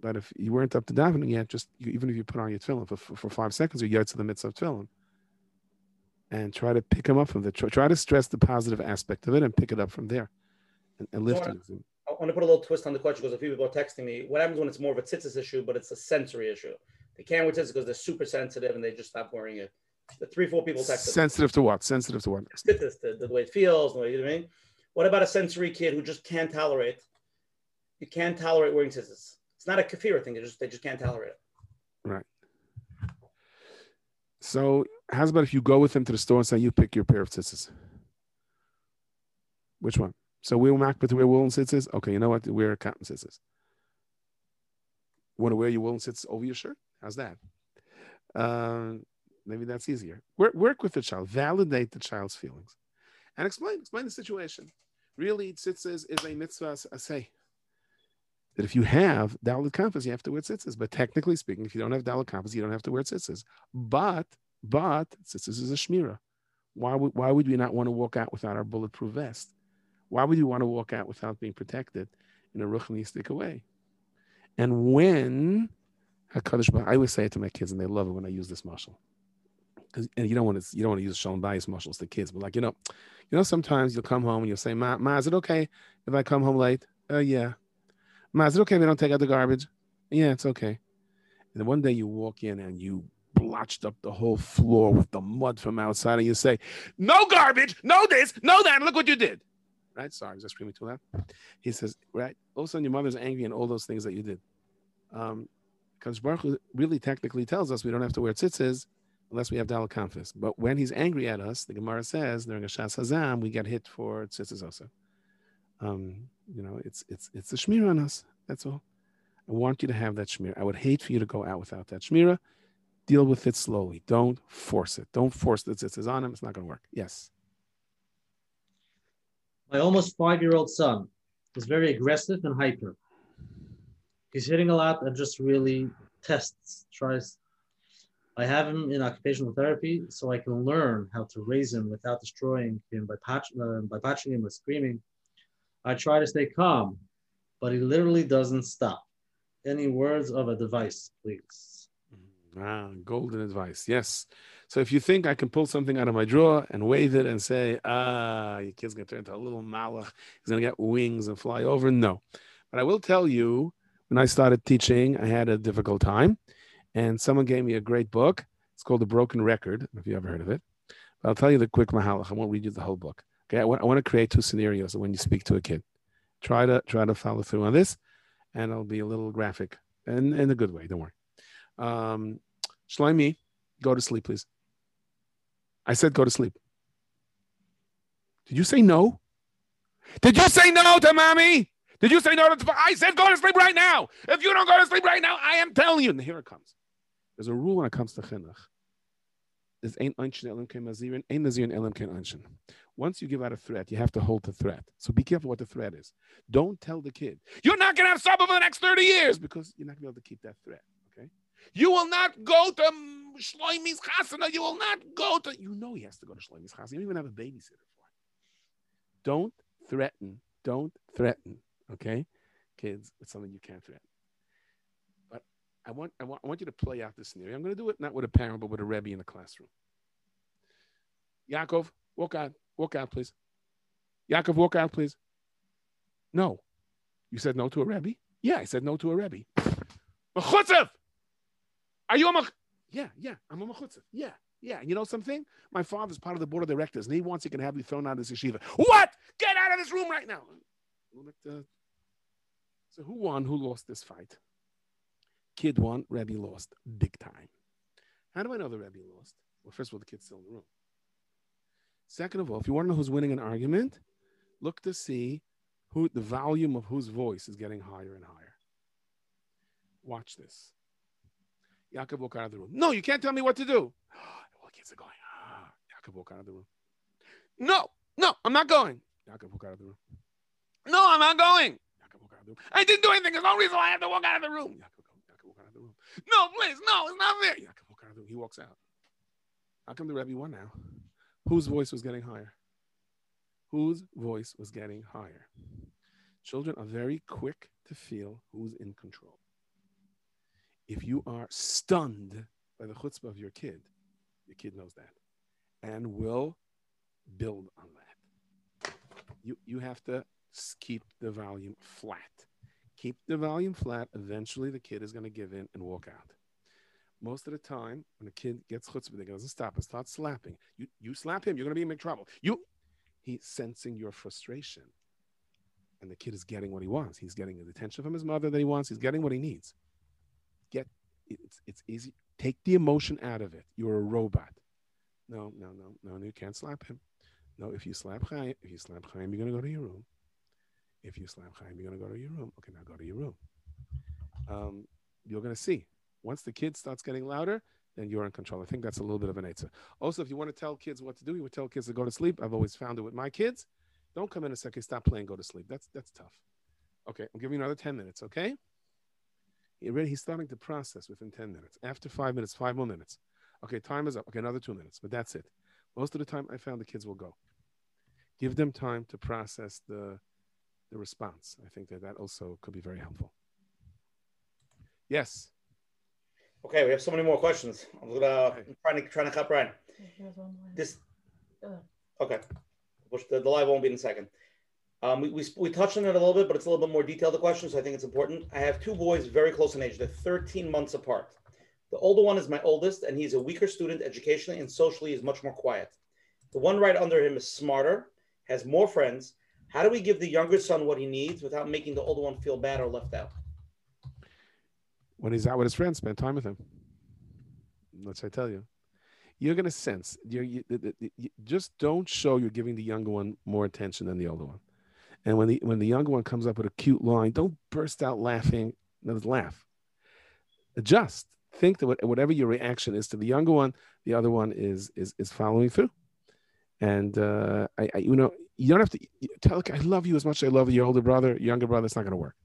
But if you weren't up to davening yet, just even if you put on your tefillin for, for, for five seconds, you get to the mitzvah of tefillin. And try to pick them up from there. Try, try to stress the positive aspect of it and pick it up from there and, and lift it. I want to put a little twist on the question because a few people are texting me. What happens when it's more of a tzitzis issue, but it's a sensory issue? They can't wear tzitzis because they're super sensitive and they just stop wearing it. The three, four people texted. Sensitive to what? Sensitive to what? Tzitzis, the, the way it feels, the way you know what I mean. What about a sensory kid who just can't tolerate? You can't tolerate wearing tzitzis. It's not a kafir thing. They just they just can't tolerate it. Right. So how's about if you go with them to the store and say you pick your pair of tzitzis? Which one? So we'll mac to wear woolen tzitzis. Okay, you know what? Wear cotton tzitzis. Want to wear your woolen tzitzis over your shirt? How's that? Uh, maybe that's easier. Work, work with the child. Validate the child's feelings, and explain explain the situation. Really, tzitzis is a mitzvah. I say that if you have dalit compass, you have to wear tzitzis. But technically speaking, if you don't have dalit compass, you don't have to wear tzitzis. But but tzitzis is a shmira. Why would why would we not want to walk out without our bulletproof vest? Why would you want to walk out without being protected in a ruchnistic way? And when Hakadosh, I always say it to my kids, and they love it when I use this mashal. Because you don't want to you don't want to use shalom bayis muscles to kids, but like you know, you know sometimes you'll come home and you'll say, "Ma, Ma, is it okay if I come home late?" Uh, yeah. Ma, is it okay if I don't take out the garbage? Yeah, it's okay. And then one day you walk in and you blotched up the whole floor with the mud from outside, and you say, "No garbage, no this, no that. Look what you did." Right? Sorry, was I screaming too loud? He says, right? All of a sudden, your mother's angry and all those things that you did. Um, because Baruch Hu really technically tells us we don't have to wear tzitzis unless we have daled kanfos. But when he's angry at us, the Gemara says during a shas hazam, we get hit for tzitzis also. Um, you know, it's it's it's a shmir on us. That's all. I want you to have that shmir. I would hate for you to go out without that shmira. Deal with it slowly. Don't force it. Don't force the tzitzis on him. It's not going to work. Yes. My almost five-year-old son is very aggressive and hyper. He's hitting a lot and just really tests, tries. I have him in occupational therapy so I can learn how to raise him without destroying him by, patch, uh, by patching him or screaming. I try to stay calm, but he literally doesn't stop. Any words of advice, please? Ah, golden advice. Yes. So if you think I can pull something out of my drawer and wave it and say, ah, your kid's going to turn into a little malach, he's going to get wings and fly over, no. But I will tell you, when I started teaching, I had a difficult time. And someone gave me a great book. It's called The Broken Record, if you ever heard of it. But I'll tell you the quick mahalach. I won't read you the whole book. Okay, I want, to create two scenarios when you speak to a kid. Try to try to follow through on this, and it'll be a little graphic and in a good way. Don't worry. Um, Shlomi, go to sleep, please. I said go to sleep. Did you say no? Did you say no to mommy? Did you say no to? I said go to sleep right now. If you don't go to sleep right now, I am telling you. And here it comes. There's a rule when it comes to chinuch. There's ain't einshin elim nazirin elim einshin. Once you give out a threat, you have to hold the threat. So be careful what the threat is. Don't tell the kid you're not going to have supper for the next 30 years because you're not going to be able to keep that threat. You will not go to Shloimi's chasana. You will not go to. You know he has to go to Shloimi's chasana. You don't even have a babysitter for it. Don't threaten. Don't threaten. Okay, kids, it's something you can't threaten. But I want, I want, I want you to play out this scenario. I'm going to do it not with a parent, but with a rebbe in the classroom. Yaakov, walk out. Walk out, please. Yaakov, walk out, please. No. You said no to a rebbe? Yeah, I said no to a rebbe. Are you a mech? Yeah, yeah, I'm a mechutzev. Yeah, yeah. You know something? My father's part of the board of directors, and he wants he can have you thrown out of this yeshiva. What? Get out of this room right now. Uh, so who won? Who lost this fight? Kid won. Rebbe lost big time. How do I know the Rebbe lost? Well, first of all, the kid's still in the room. Second of all, if you want to know who's winning an argument, look to see who the volume of whose voice is getting higher and higher. Watch this. Yaakov walk out of the room. No, you can't tell me what to do. All the kids are going, ah. Yaakov walk out of the room. No, no, I'm not going. Yaakov, walk out of the room. No, I'm not going. Yaakov, walk out of the room. I didn't do anything. There's no reason why I have to walk out of the room. Yaakov, Yaakov, walk out of the room. No, please, no, it's not there. Yaakov, walk out of the room. He walks out. How come the Rebbe won now? Whose voice was getting higher? Whose voice was getting higher? Children are very quick to feel who's in control. If you are stunned by the chutzpah of your kid, your kid knows that and will build on that. You, you have to keep the volume flat. Keep the volume flat. Eventually, the kid is going to give in and walk out. Most of the time, when a kid gets chutzpah, they doesn't stop and start slapping. You, you slap him, you're going to be in big trouble. You, he's sensing your frustration. And the kid is getting what he wants. He's getting the attention from his mother that he wants. He's getting what he needs. It's it's easy. Take the emotion out of it. You're a robot. No, no, no, no, you can't slap him. No, if you slap Chaim, if you slap Chaim, you're gonna go to your room. If you slap Chaim, you're gonna go to your room. Okay, now go to your room. Um, you're gonna see. Once the kid starts getting louder, then you're in control. I think that's a little bit of an answer. Also, if you want to tell kids what to do, you would tell kids to go to sleep. I've always found it with my kids. Don't come in a second, stop playing, go to sleep. That's that's tough. Okay, I'll give you another 10 minutes, okay? He already, he's starting to process within 10 minutes. After five minutes, five more minutes. Okay, time is up. Okay, another two minutes, but that's it. Most of the time, I found the kids will go. Give them time to process the, the response. I think that that also could be very helpful. Yes. Okay, we have so many more questions. I'm gonna I'm trying to trying to cut Brian. This. Okay, the, the live won't be in a second. Um, we, we, we, touched on it a little bit, but it's a little bit more detailed, the question, so I think it's important. I have two boys very close in age. They're 13 months apart. The older one is my oldest, and he's a weaker student educationally and socially is much more quiet. The one right under him is smarter, has more friends. How do we give the younger son what he needs without making the older one feel bad or left out? When he's out with his friends, spend time with him. Let's I tell you. You're going to sense. You're, you, you, just don't show you're giving the younger one more attention than the older one. And when the when the younger one comes up with a cute line, don't burst out laughing. No, laugh. Adjust. Think that whatever your reaction is to the younger one, the other one is is is following through. And uh, I, I, you know, you don't have to tell. I love you as much as I love your older brother, younger brother. It's not going to work.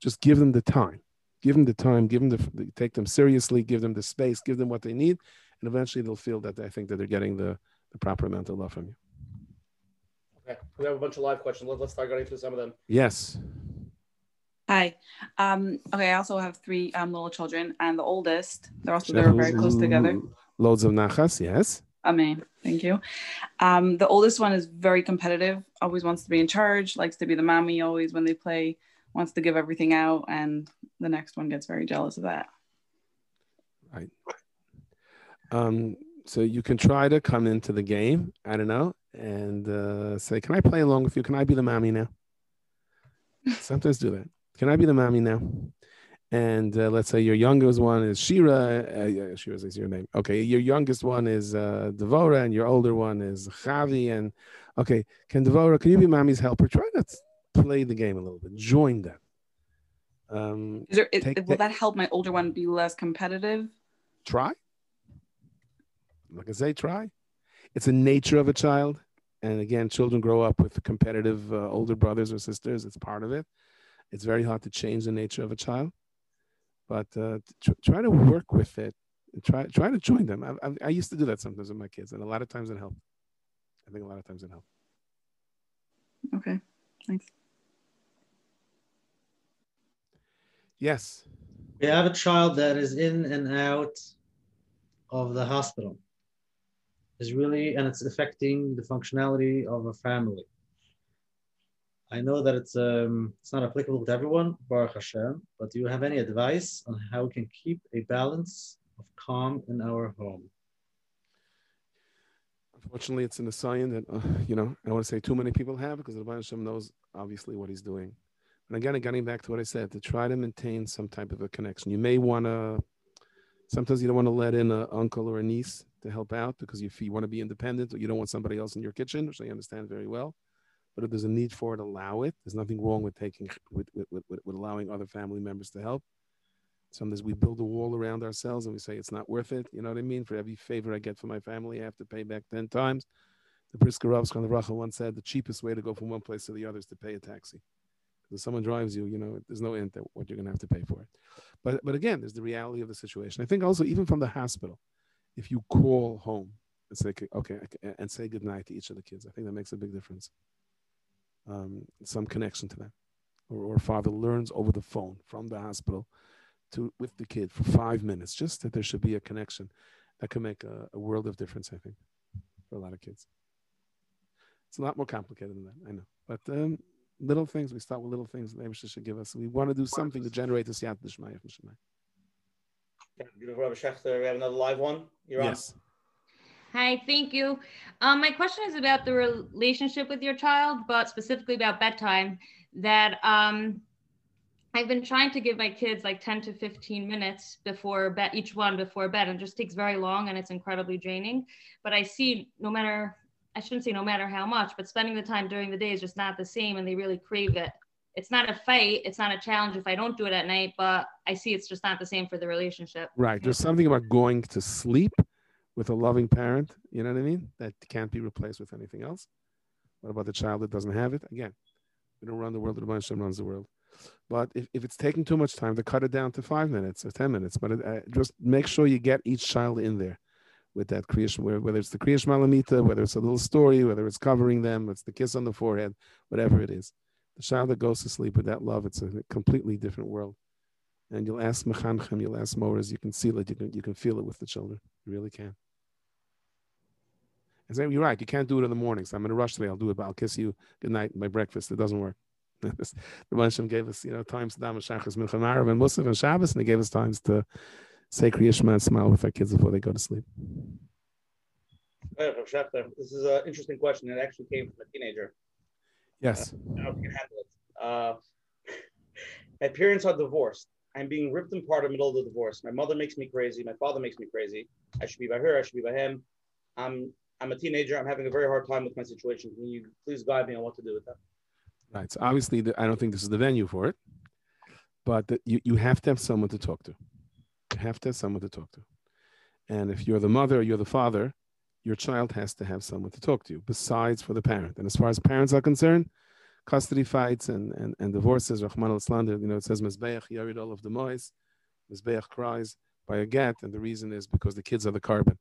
Just give them the time. Give them the time. Give them the take them seriously. Give them the space. Give them what they need, and eventually they'll feel that I think that they're getting the the proper amount of love from you. Okay, we have a bunch of live questions. Let, us start getting through some of them. Yes. Hi. Um, okay, I also have three um, little children, and the oldest, they're also they're very close together. Loads of nachas, yes. Amen. Thank you. Um, the oldest one is very competitive, always wants to be in charge, likes to be the mommy always when they play, wants to give everything out, and the next one gets very jealous of that. Right. Um, so you can try to come into the game. I don't know, and uh, say, "Can I play along with you? Can I be the mommy now?" Sometimes do that. Can I be the mommy now? And uh, let's say your youngest one is Shira. Uh, yeah, Shira is your name. Okay, your youngest one is uh, Devora, and your older one is Javi. And okay, can Devora, can you be mommy's helper? Try to play the game a little bit. Join them. Um, is there, is, will that help my older one be less competitive? Try. Like I say, try. It's a nature of a child. And again, children grow up with competitive uh, older brothers or sisters. It's part of it. It's very hard to change the nature of a child, but uh, tr- try to work with it. Try try to join them. I, I, I, used to do that sometimes with my kids, and a lot of times it helped. I think a lot of times it helped. Okay, thanks. Yes. We have a child that is in and out of the hospital is really, and it's affecting the functionality of a family. I know that it's um, it's not applicable to everyone, Baruch Hashem, but do you have any advice on how we can keep a balance of calm in our home? Unfortunately, it's an the sign that, uh, you know, I don't want to say too many people have because the Hashem knows obviously what he's doing. And again, getting back to what I said, to try to maintain some type of a connection. You may want to, sometimes you don't want to let in an uncle or a niece to help out because if you want to be independent or you don't want somebody else in your kitchen, which I understand very well. But if there's a need for it, allow it. There's nothing wrong with taking with, with, with, with allowing other family members to help. Sometimes we build a wall around ourselves and we say it's not worth it. You know what I mean? For every favor I get from my family, I have to pay back 10 times. The Brisker Rav Racha once said the cheapest way to go from one place to the other is to pay a taxi. If someone drives you, you know, there's no end to what you're going to have to pay for it. But but again, there's the reality of the situation. I think also even from the hospital, if you call home and say okay and say goodnight to each of the kids, I think that makes a big difference. Um, some connection to that, or, or father learns over the phone from the hospital to with the kid for five minutes, just that there should be a connection that can make a, a world of difference. I think for a lot of kids. It's a lot more complicated than that, I know. But um, little things, we start with little things the should give us. We want to do something to generate this Yad D'Shmaya from. Beautiful, Rabbi Schechter. We have another live one. You're yes. on. Hi, thank you. Um, my question is about the relationship with your child, but specifically about bedtime. That um, I've been trying to give my kids like 10 to 15 minutes before bed, each one before bed, and it just takes very long and it's incredibly draining. But I see no matter I shouldn't say no matter how much, but spending the time during the day is just not the same and they really crave it. It's not a fight, it's not a challenge if I don't do it at night, but I see it's just not the same for the relationship. Right. There's something about going to sleep with a loving parent, you know what I mean? That can't be replaced with anything else. What about the child that doesn't have it? Again, we don't run the world, the Hashem runs the world. But if, if it's taking too much time, to cut it down to five minutes or 10 minutes, but it, uh, just make sure you get each child in there with that creation, whether it's the Kriyash Malamita, whether it's a little story, whether it's covering them, it's the kiss on the forehead, whatever it is. The child that goes to sleep with that love, it's a completely different world. And you'll ask Mechanchem, you'll ask Moras, you can see it, you can, you can feel it with the children. You really can. And say, you're right, you can't do it in the morning, so I'm in a rush today, I'll do it, but I'll kiss you good night, my breakfast. It doesn't work. the Hashem gave us, you know, times to Dama Shachas, Marav, and Musaf and Shabbos, and he gave us times to say Kriya and smile with our kids before they go to sleep. This is an interesting question. It actually came from a teenager. Yes. Uh, I don't know if you can handle it. Uh, my parents are divorced. I'm being ripped apart in the middle of the divorce. My mother makes me crazy. My father makes me crazy. I should be by her. I should be by him. I'm I'm a teenager. I'm having a very hard time with my situation. Can you please guide me on what to do with that? Right. So obviously, the, I don't think this is the venue for it, but the, you you have to have someone to talk to. You have to have someone to talk to. And if you're the mother you're the father, your child has to have someone to talk to you besides for the parent. And as far as parents are concerned, custody fights and, and, and divorces, Rahman al Slander, you know, it says Mizbeach Yarid all of the Mois, Mizbeach cries by a get, and the reason is because the kids are the carbon.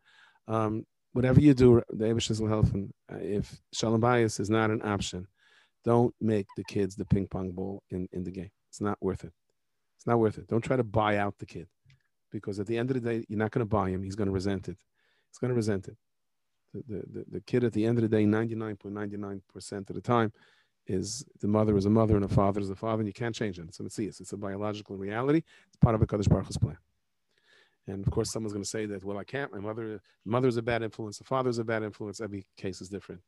Um, whatever you do, the Abish will help. And if Shalom Bayis is not an option, don't make the kids the ping pong ball in, in the game. It's not worth it. It's not worth it. Don't try to buy out the kid because at the end of the day, you're not going to buy him. He's going to resent it. He's going to resent it. The, the, the, the kid at the end of the day, 99.99% of the time, is the mother is a mother and a father is a father, and you can't change it. It's a mitzvah. It's a biological reality. It's part of a Kadosh Baruch Hu's plan. And of course, someone's going to say that, well, I can't. My mother, mother's a bad influence. The father's a bad influence. Every case is different.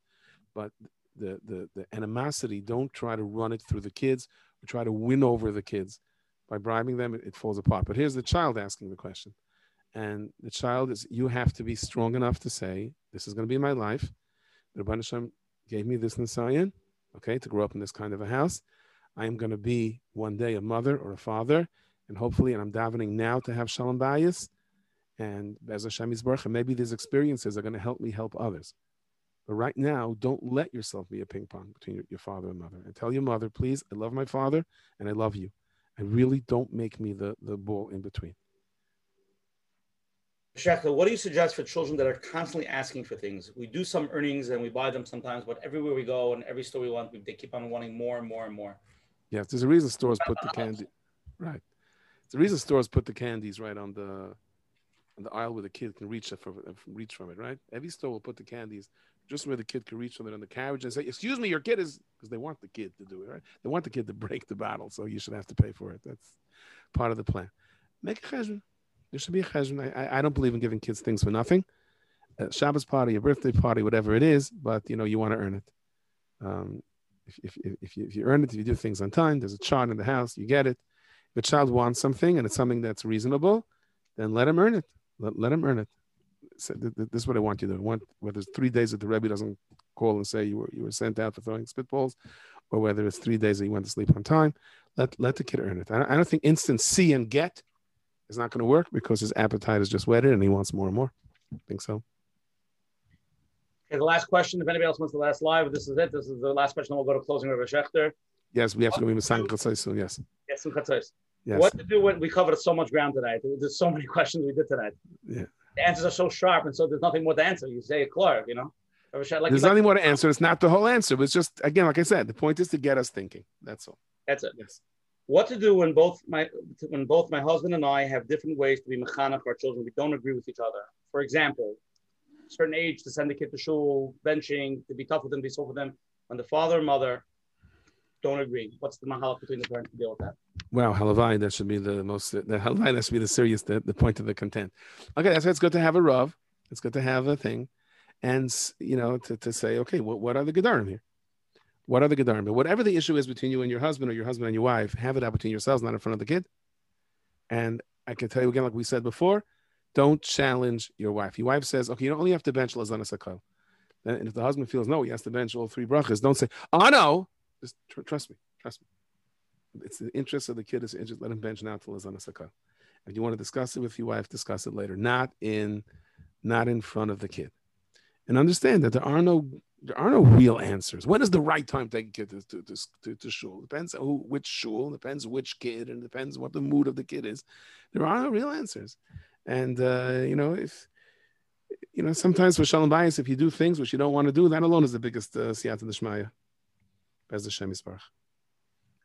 But the, the, the animosity, don't try to run it through the kids or try to win over the kids by bribing them, it, it falls apart. But here's the child asking the question. And the child is, you have to be strong enough to say, this is going to be my life. The Rabban Hashem gave me this Nisayan, okay, to grow up in this kind of a house. I am going to be one day a mother or a father, and hopefully, and I'm davening now to have Shalom Bayis, and Bez Hashem Yisbarach, and maybe these experiences are going to help me help others. But right now, don't let yourself be a ping pong between your, your father and mother. And tell your mother, please, I love my father and I love you. And really don't make me the, the ball in between. Shechter, what do you suggest for children that are constantly asking for things? We do some earnings and we buy them sometimes, but everywhere we go and every store we want, they keep on wanting more and more and more. Yes, there's a reason stores put the candy right. A reason stores put the candies right on the on the aisle where the kid can reach for reach from it. Right. Every store will put the candies just where the kid can reach from it on the carriage and say, "Excuse me, your kid is," because they want the kid to do it. Right. They want the kid to break the bottle, so you should have to pay for it. That's part of the plan. Make a cheshbon. There should be a cheshbon. I, I don't believe in giving kids things for nothing. A Shabbos party, a birthday party, whatever it is, but you know you want to earn it. Um, if, if, if, you, if you earn it, if you do things on time, there's a chart in the house, you get it. If a child wants something and it's something that's reasonable, then let him earn it. Let, let him earn it. So th- th- this is what I want you to do. Want whether it's three days that the Rebbe doesn't call and say you were you were sent out for throwing spitballs, or whether it's three days that you went to sleep on time. Let let the kid earn it. I, I don't think instant see and get is not going to work because his appetite is just whetted and he wants more and more. I think so. Okay, the last question. If anybody else wants the last live, this is it. This is the last question. Then we'll go to closing Rabbi Shechter. Yes, we have to go with Sang soon. Yes. Yes, some Yes. What to do when we covered so much ground tonight? There's so many questions we did tonight. Yeah. The answers are so sharp, and so there's nothing more to answer. You say it clear, you know. Like, there's nothing more to answer. It's not the whole answer. It's just again, like I said, the point is to get us thinking. That's all. That's it. Yes. What to do when both my when both my husband and I have different ways to be mechanech our children. We don't agree with each other. For example, certain age to send the kid to shul, benching, to be tough with them, be soft with them. When the father and mother don't agree, what's the mahal between the parents to deal with that? Wow, halavai, that should be the most, the halavai, that should be the serious, the, the point of the content. Okay, that's why it's good to have a rav. It's good to have a thing. And, you know, to, to say, okay, what, what are the gedarim here? What are the gedarim? But whatever the issue is between you and your husband or your husband and your wife, have it out between yourselves, not in front of the kid. And I can tell you again, like we said before, don't challenge your wife. Your wife says, okay, you only have to bench lazana sakal. And if the husband feels no, he has to bench all three brachas. Don't say, oh no, just tr- trust me, trust me. It's the interest of the kid is interest. Let him bench now till lazana sakal. If you want to discuss it with your wife, discuss it later, not in, not in front of the kid. And understand that there are no there are no real answers. When is the right time to take a kid to, to, to, to, to shul? Depends who, which shul, depends which kid, and depends what the mood of the kid is. There are no real answers. And uh, you know, if you know, sometimes for shalom bayis, if you do things which you don't want to do, that alone is the biggest uh, siyata d'shmaya. Bez Hashem Yisbarach.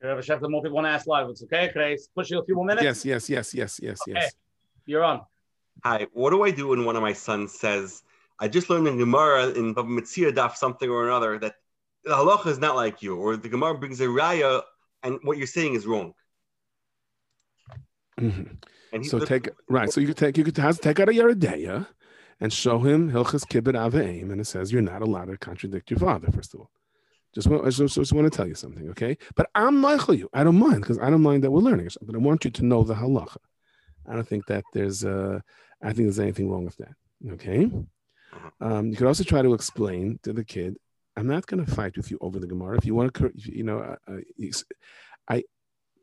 Rabbi Chef, the more people want to ask live, it's okay. Can I push you a few more minutes? Yes, yes, yes, yes, yes, okay. yes. You're on. Hi. What do I do when one of my sons says, "I just learned in Gemara in Baba Metzia daf something or another that the halacha is not like you, or the Gemara brings a raya, and what you're saying is wrong." Mm-hmm. And so take right. So you could take you could take out a Yeridea and show him Hilchas Kibbut Aveim, and it says you're not allowed to contradict your father. First of all, just want, I just, just want to tell you something, okay? But I'm mochel you. I don't mind because I don't mind that we're learning something. But I want you to know the halacha. I don't think that there's uh, I think there's anything wrong with that. Okay. Um, you could also try to explain to the kid, I'm not going to fight with you over the Gemara. If you want to, you know, uh, uh I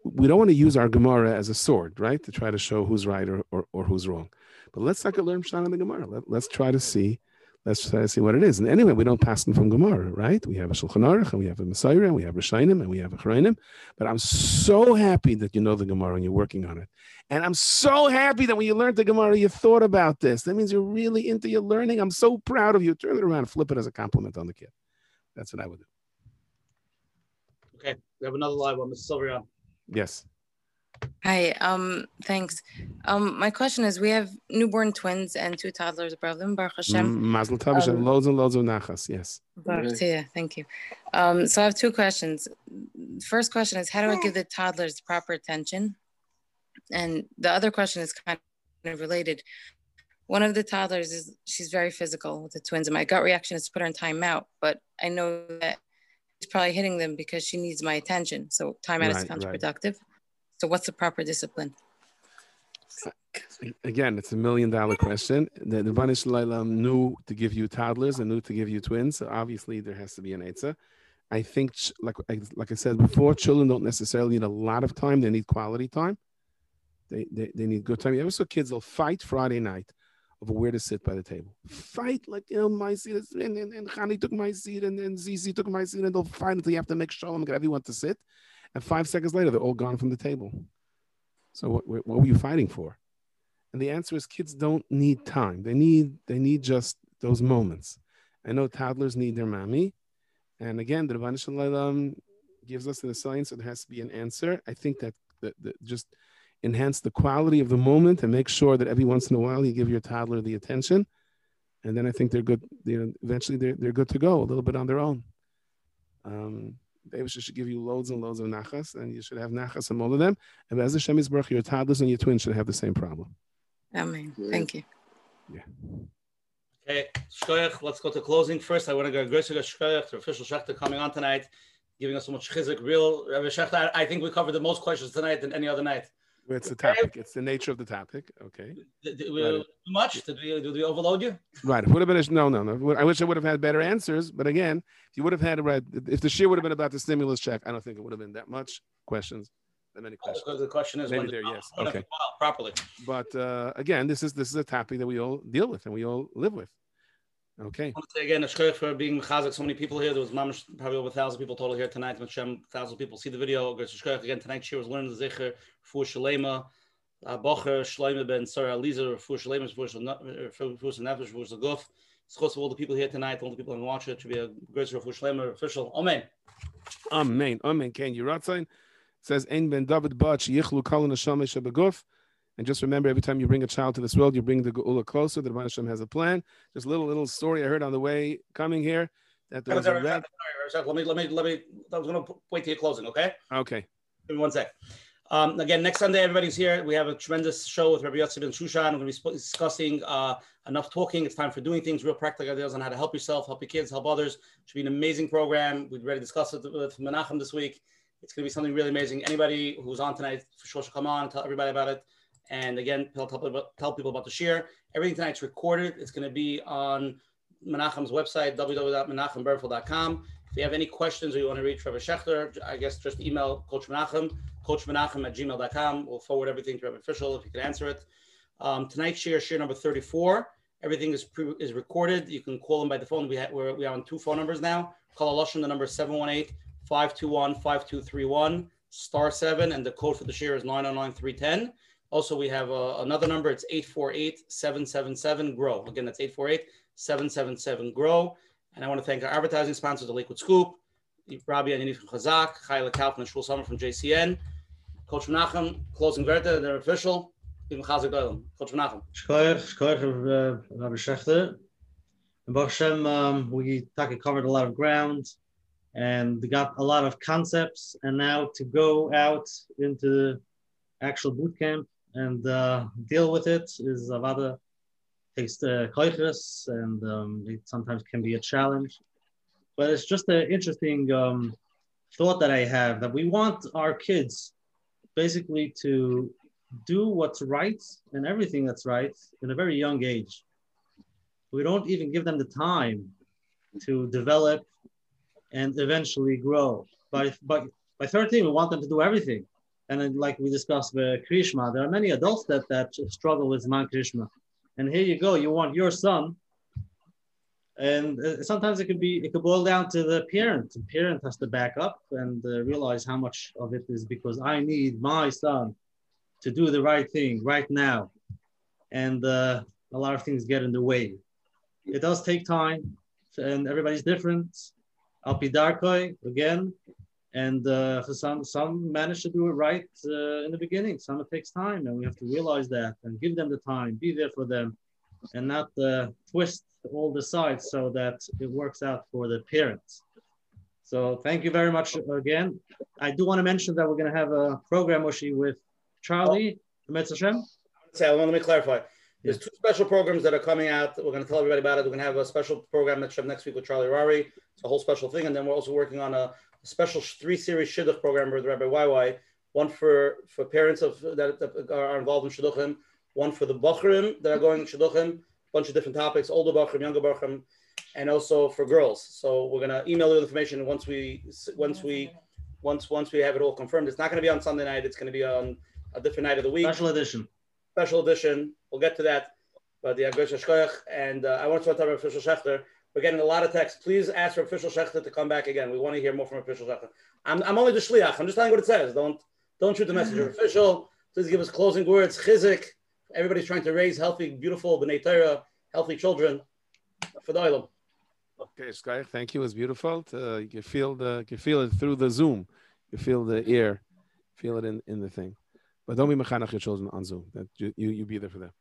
we don't want to use our Gemara as a sword, right? To try to show who's right or, or, or who's wrong. But let's not learn Pshat in the Gemara. Let, us try to see, let's try to see what it is. And anyway, we don't pass them from Gemara, right? We have a Shulchan Aruch, and we have a Messiah, and we have Rishonim, and we have Acharonim. But I'm so happy that you know the Gemara and you're working on it. And I'm so happy that when you learned the Gemara, you thought about this. That means you're really into your learning. I'm so proud of you. Turn it around, flip it as a compliment on the kid. That's what I would do. Okay, we have another live one, Mr. Silverian. Yes. Hi, um, thanks. Um, my question is, we have newborn twins and two toddlers above them, Baruch Hashem. Mazel tov, um, loads and loads of nachas, yes. Baruch thank you. Um, so I have two questions. First question is, how do I give the toddlers proper attention? And the other question is kind of related. One of the toddlers is, she's very physical with the twins, and my gut reaction is to put her in timeout, but I know that she's probably hitting them because she needs my attention. So timeout right, is counterproductive. Right. So what's the proper discipline? Again, it's a million dollar question. The, the Banish knew to give you toddlers and knew to give you twins. So obviously there has to be an answer. I think, like, like I said before, children don't necessarily need a lot of time. They need quality time. They, they, they need good time. You ever saw kids, they'll fight Friday night of where to sit by the table. Fight like you know my seat is, and, and, and took my seat and then Zizi took my seat and they'll fight until you have to make sure and get everyone to sit. And five seconds later, they're all gone from the table. So what, what were you fighting for? And the answer is kids don't need time. They need they need just those moments. I know toddlers need their mommy. And again, the Ribbono Shel Olam gives us the science, so there has to be an answer. I think that, that, that just enhance the quality of the moment and make sure that every once in a while you give your toddler the attention. And then I think they're good. You know, eventually they're, they're good to go a little bit on their own. Um, they should give you loads and loads of nachas, and you should have nachas from all of them. And as a Shemis Baruch, your toddlers and your twins should have the same problem. Amen. Thank you. Yeah. Okay, Shkoyach, let's go to closing first. I want to go great to Shkoyach, the official Shechter coming on tonight, giving us so much chizuk. Real Rabbi Shechter, I think we covered the most questions tonight than any other night. It's the topic. It's the nature of the topic. Okay. We, too much? Did we, did we overload you? Right. It would have been a, no, no, no. I wish I would have had better answers. But again, if you would have had right, if the shiur would have been about the stimulus check, I don't think it would have been that much questions. That many questions. because the question is maybe there. Yes. Okay. Properly. But uh, again, this is this is a topic that we all deal with and we all live with. Okay. again, a for being Mechazik. So many people here. There was mamish, probably over a thousand people total here tonight. Hashem, thousand people see the video. Again, tonight she was learning the Zicher for Shalema. Uh, Bocher, Shloime ben Sarah Aliza, for Shalema, for uh, Nefesh, for Zaguf. Schos of all the people here tonight, all the people who watch it, should be a great for Shalema official. Amen. Amen. Amen. Can you write sign? Says, Ein ben David Bach, Yichlu Kalin Hashem Shabaguf. And just remember, every time you bring a child to this world, you bring the Geula closer. The Rabban Hashem has a plan. Just a little little story I heard on the way coming here that there was a. Let me let me let me. I was going to wait till your closing. Okay. Okay. Give me one sec. Um, again, next Sunday, everybody's here. We have a tremendous show with Rabbi Yosef Ben Shushan. We're going to be discussing uh, enough talking. It's time for doing things, real practical ideas on how to help yourself, help your kids, help others. It should be an amazing program. We've already discussed it with Menachem this week. It's going to be something really amazing. Anybody who's on tonight, for sure, should come on, tell everybody about it. And again, tell, tell, tell people about the shiur. Everything tonight's recorded. It's going to be on Menachem's website, www.menachemberfel.com. If you have any questions or you want to reach Trevor Schechter, I guess just email Coach Menachem, coachmenachem at gmail.com. We'll forward everything to Trevor Official if you can answer it. Um, tonight's shiur, shiur number 34. Everything is pre- is recorded. You can call them by the phone. We have we're, we are on two phone numbers now. Call Aloshan, the number 718 521 5231, star 7, and the code for the shiur is 909310. Also, we have uh, another number. It's 848-777-GROW. Again, that's 848-777-GROW. And I want to thank our advertising sponsors, the Liquid Scoop, Rabbi Anini from Chazak, Chayla Kaufman, Shul Summer from JCN, Coach Menachem, closing Verta, they're official. Coach Menachem. Shkoyer, Shkoyer, Rabbi Schechter. And Baruch Hashem, um, we covered a lot of ground and got a lot of concepts. And now to go out into the actual boot camp and uh, deal with it is avada takes the uh, and um, it sometimes can be a challenge. But it's just an interesting um, thought that I have that we want our kids basically to do what's right and everything that's right in a very young age. We don't even give them the time to develop and eventually grow. By, by, by 13, we want them to do everything. And like we discussed with Krishna, there are many adults that, that struggle with Man Krishna. And here you go, you want your son. And uh, sometimes it could be, it could boil down to the parent. The parent has to back up and uh, realize how much of it is because I need my son to do the right thing right now. And uh, a lot of things get in the way. It does take time and everybody's different. Alpidarkoi, again, and uh, for some, some manage to do it right uh, in the beginning. Some it takes time, and we have to realize that and give them the time, be there for them, and not uh, twist all the sides so that it works out for the parents. So thank you very much again. I do want to mention that we're going to have a program, Oshi, with Charlie from Hashem. Say, let me clarify. There's two special programs that are coming out. We're going to tell everybody about it. We're going to have a special program next week with Charlie Rari. It's a whole special thing. And then we're also working on a a special three series shidduch program with Rabbi YY, one for, for parents of that, that are involved in shidduchim, one for the bachrim that are going to shidduchim, a bunch of different topics, older bachrim, younger bachrim, and also for girls. So we're gonna email you the information once we once we once once we have it all confirmed. It's not gonna be on Sunday night. It's gonna be on a different night of the week. Special edition. Special edition. We'll get to that. But the Agresh and uh, I want to talk about official Schechter. We're getting a lot of texts. Please ask for official Shechter to come back again. We want to hear more from official Shechter. I'm, I'm only the shliach. I'm just telling what it says. Don't don't shoot the messenger. Mm-hmm. official. Please give us closing words. Chizuk. Everybody's trying to raise healthy, beautiful b'nei Torah, healthy children for the island. Okay, Sky, thank you. It's beautiful. To, you can feel the you can feel it through the Zoom. You feel the ear, feel it in, in the thing. But don't be mechanach your children on Zoom. That you, you, you be there for them.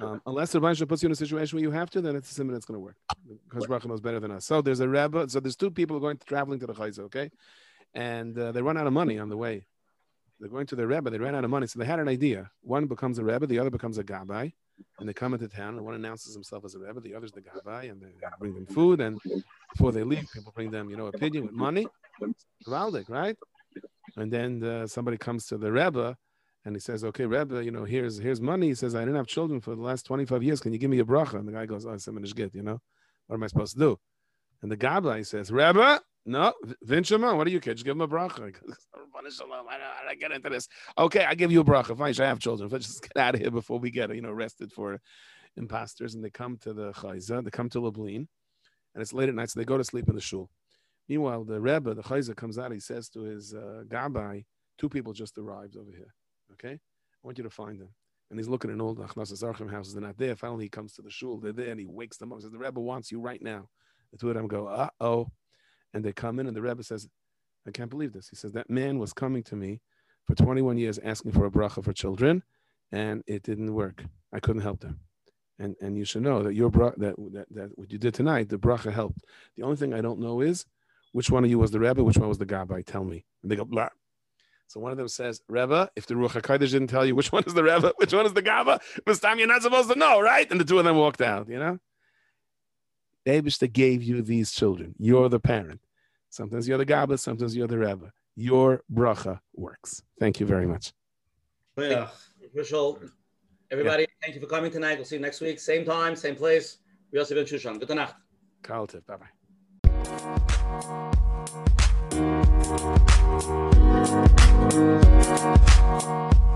Um, unless the Rebbe puts you in a situation where you have to, then it's a simon that's going to work. Because Baruch knows better than us. So there's a Rebbe. So there's two people going to, traveling to the Chayza, okay? And uh, they run out of money on the way. They're going to the Rebbe. They ran out of money. So they had an idea. One becomes a Rebbe, the other becomes a Gabbai. And they come into town, and one announces himself as a Rebbe, the other's the Gabbai, and they bring them food. And before they leave, people bring them, you know, a pidyon with money. Valdik, right? And then uh, somebody comes to the Rebbe and he says, "Okay, Rebbe, you know, here's here's money." He says, "I didn't have children for the last 25 years. Can you give me a bracha?" And the guy goes, "Oh, it's get, you know, what am I supposed to do?" And the Gabbai says, "Rebbe, no, Vinchama, what are you kids? Give him a bracha." I don't get into this. Okay, I give you a bracha. Fine, I have children. Let's just get out of here before we get you know arrested for imposters. And they come to the chayza, they come to Lublin, and it's late at night, so they go to sleep in the shul. Meanwhile, the Rebbe, the Chayzer, comes out. He says to his uh, Gabbai, two people just arrived over here. Okay, I want you to find them. And he's looking in old Hachnasas Orchim houses. They're not there. Finally, he comes to the shul. They're there, and he wakes them up. Says, "The Rebbe wants you right now." The two of them go, "Uh oh," and they come in, and the Rebbe says, "I can't believe this." He says, "That man was coming to me for 21 years asking for a bracha for children, and it didn't work. I couldn't help them." And, and you should know that your bra- that, that that what you did tonight, the bracha helped. The only thing I don't know is which one of you was the Rebbe, which one was the Gabbai. Tell me. And they go blah. So one of them says, Rebbe, if the Ruach HaKodesh didn't tell you which one is the Rebbe, which one is the Gaba, this time you're not supposed to know, right? And the two of them walked out, you know? Eibishter gave you these children. You're the parent. Sometimes you're the Gaba, sometimes you're the Rebbe. Your bracha works. Thank you very much. Yeah. Everybody, yeah. thank you for coming tonight. We'll see you next week. Same time, same place. Yosef Ben Shushan. Good night. Carlton. Bye-bye. Thank you.